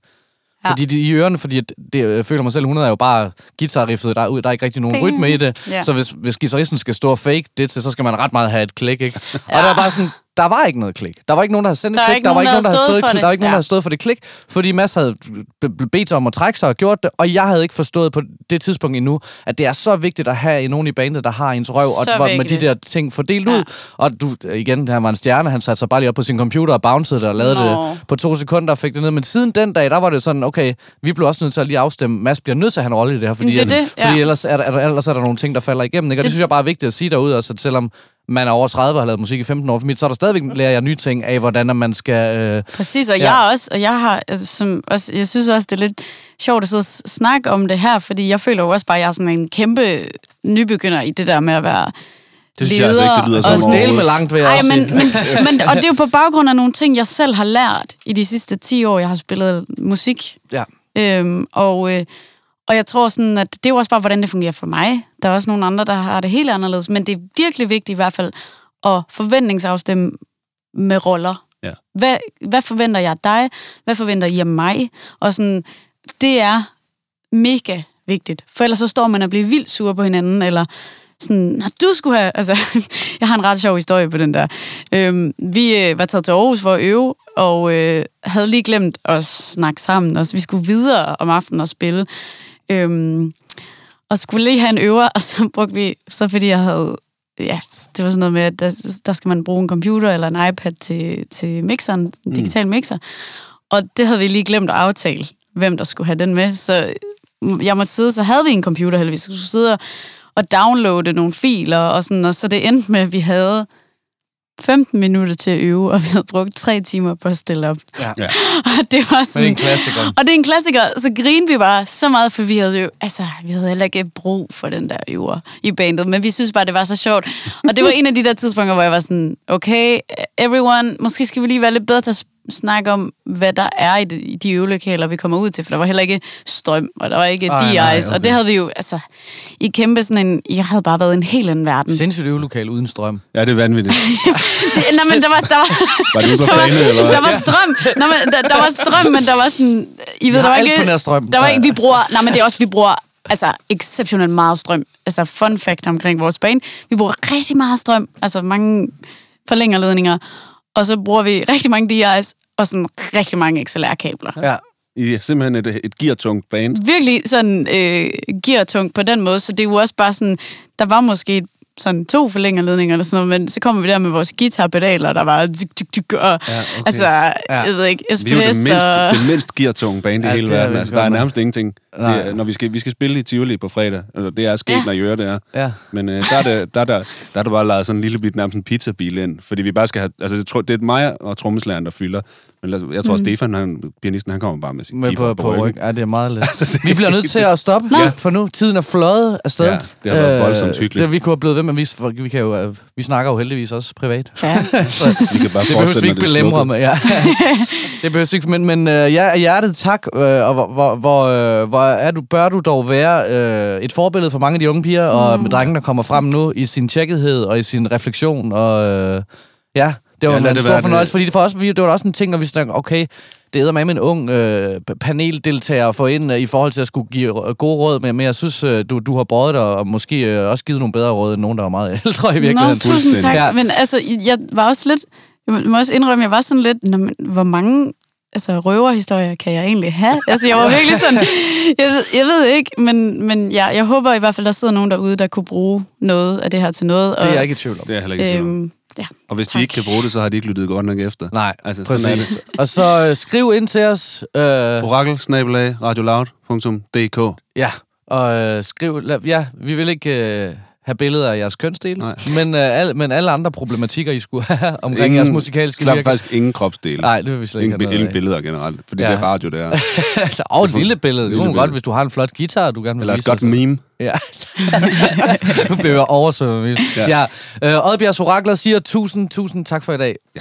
Ja. Fordi de, i ørerne, fordi at det, jeg føler mig selv, 100 er jo bare guitarriffet, der, er der er ikke rigtig nogen Ping. rytme i det. Ja. Ja. Så hvis, hvis guitaristen skal stå og fake det til, så skal man ret meget have et klik, ikke? Og der er bare sådan, der var ikke noget klik. Der var ikke nogen, der havde sendt et klik. Der var ikke nogen, der havde stået, for der var ikke nogen, det. der havde stået for det klik, fordi Mads havde bedt om at trække sig og gjort det, og jeg havde ikke forstået på det tidspunkt endnu, at det er så vigtigt at have nogen i bandet, der har ens røv, Så og med de der ting fordelt ud. Og du, igen, han var en stjerne, han satte sig bare lige op på sin computer og bouncede det og lavede Nå. det på to sekunder og fik det ned. Men siden den dag, der var det sådan, okay, vi blev også nødt til at lige afstemme. Mads bliver nødt til at have en rolle i det her, fordi, Det det, ja. fordi ellers, er der, er der, ellers er der nogle ting, der falder igennem. Ikke? Og det, det synes jeg bare er vigtigt at sige derude, også, at selvom man er over 30 og har lavet musik i 15 år for mit, så er der stadigvæk lærer jeg nye ting af, hvordan man skal... Øh, Præcis, og Ja. jeg også, og jeg har, altså, som også, jeg synes også, det er lidt sjovt at sidde og snakke om det her, fordi jeg føler jo også bare, at jeg er sådan en kæmpe nybegynder i det der med at være Det synes jeg altså ikke, det lyder og og sådan- dele med langt, vil jeg Ej, men, men, men, og det er jo på baggrund af nogle ting, jeg selv har lært i de sidste 10 år, jeg har spillet musik. Ja. Øhm, og, øh, og jeg tror sådan, at det er jo også bare, hvordan det fungerer for mig. Der er også nogle andre, der har det helt anderledes, men det er virkelig vigtigt i hvert fald at forventningsafstemme med roller. Ja. Hvad, hvad forventer jeg af dig? Hvad forventer I af mig? Og sådan, det er mega vigtigt. For ellers så står man og bliver vildt sur på hinanden, eller sådan, "Nå, du skulle have... Altså, jeg har en ret sjov historie på den der. Øhm, vi øh, var taget til Aarhus for at øve, og øh, havde lige glemt at snakke sammen, og vi skulle videre om aftenen og spille. Øhm, og skulle lige have en øver, og så brugte vi, så fordi jeg havde, ja, det var sådan noget med, at der, der skal man bruge en computer eller en iPad til, til mixeren, en digital mixer. Og det havde vi lige glemt at aftale, hvem der skulle have den med. Så jeg måtte sidde, så havde vi en computer heldigvis, så skulle sidde og, og downloade nogle filer, og, sådan, og så det endte med, at vi havde 15 minutter til at øve, og vi havde brugt tre timer på at stille op. Ja. Ja. Og det var sådan... Men det er en klassiker. Og det er en klassiker, så grinede vi bare så meget, for vi havde jo, altså, vi havde heller ikke brug for den der øver i bandet, men vi synes bare, det var så sjovt. Og det var en af de der tidspunkter, hvor jeg var sådan, okay, everyone, måske skal vi lige være lidt bedre til at snakke om, hvad der er i de, i de øvelokaler, vi kommer ud til, for der var heller ikke strøm, og der var ikke Ej, de nej, okay. og det havde vi jo, altså, i kæmpe sådan en, jeg havde bare været i en helt anden verden. Sindssygt øvelokal uden strøm. ja, det er vanvittigt. Det, nej, men der var, der var, Var på der var, eller hvad? der var strøm. Nej, men, der, der var strøm, men der var sådan... I ved, der var alt ikke, på nær strøm. Der var ikke, vi bruger... Nej, men det er også, vi bruger altså exceptionelt meget strøm. Altså fun fact omkring vores bane. Vi bruger rigtig meget strøm. Altså mange forlængerledninger. Og så bruger vi rigtig mange DI's og sådan rigtig mange XLR-kabler. Ja. I er simpelthen et, et geartungt band. Virkelig sådan øh, geartungt på den måde, så det er jo også bare sådan... Der var måske sådan to forlængerledninger eller sådan noget, men så kommer vi der med vores guitarpedaler, der var dyk, dyk, dyk, og Ja, okay. altså, jeg ved ikke, Vi er jo det SPS mindst, og... det mindst geartunge band i Ja, hele er verden. Altså, der er nærmest ingenting. Det Nej. er, når vi skal, vi skal spille i Tivoli på fredag. Altså, det er sket, Ja. når I hører det er. Ja. Men øh, der, er det, der, er der, der er der bare lavet sådan en lille bit nærmest en pizzabil ind. Fordi vi bare skal have... Altså, jeg tror, det er mig og trommeslæren, der fylder. Men jeg tror, mm. Stefan, han, pianisten, han kommer bare med sin Med på, på ryg. ryggen. Ja, det er meget let. Altså, det vi bliver nødt til at stoppe, ja. for nu tiden er fløjet afsted. Ja, det har været voldsomt hyggeligt. Det, vi kunne have blevet ved med, vi, vi, kan jo, øh, vi snakker jo heldigvis også privat. Ja. Så Vi kan bare det behøver fortsætte, vi ikke det belemre med. Ja. det behøver vi ikke, men, men øh, ja, hjertet tak. Øh, og hvor, hvor, hvor, øh, hvor er du, bør du dog være øh, et forbillede for mange af de unge piger, og med drenge, der kommer frem nu i sin tjekkethed og i sin refleksion. Og øh, ja, det var Ja, en det stor fornøjelse, det. fordi det, for os, det var også en ting, når vi snakker, okay, det er med en ung øh, paneldeltager at få ind øh, i forhold til at skulle give øh, gode råd, men, men jeg synes, øh, du, du har båret dig og måske øh, også givet nogle bedre råd end nogen, der var meget ældre i Nå, virkeligheden. tusind Fuldstændig. tak. Ja. Men altså, jeg var også lidt... Jeg må også indrømme, jeg var sådan lidt... Nå, men, hvor mange altså, røverhistorier kan jeg egentlig have? Altså, jeg var virkelig sådan... Jeg, ved- jeg ved ikke, men, men ja, jeg håber i hvert fald, der sidder nogen derude, der kunne bruge noget af det her til noget. Det er jeg ikke i tvivl om. Det er heller ikke øhm, Øhm, ja, Og hvis tak. de ikke kan bruge det, så har de ikke lyttet godt nok efter. Nej, Altså, altså, sådan er præcis. Og så øh, skriv ind til os. Øh, Orakel, snabelag, radioloud.dk. ja, og øh, skriv... la- Ja, vi vil ikke øh, have billeder af jeres kønsdele, Nej. men, øh, al, men alle andre problematikker, I skulle have omkring Ingen- jeres musikalske Slap virke. faktisk ingen kropsdele. Nej, det vil vi slet ikke Ingen, have ingen billeder generelt, fordi Ja. det er radio, det er. altså, og et lille billede. Lille man billede. godt, hvis du har en flot guitar, du gerne vil Eller et vise godt os. meme. Ja. nu bliver jeg oversvømmet. Ja. Ja. ja. Øh, Oddbjergs Orakler siger tusind, tusind tak for i dag. Ja.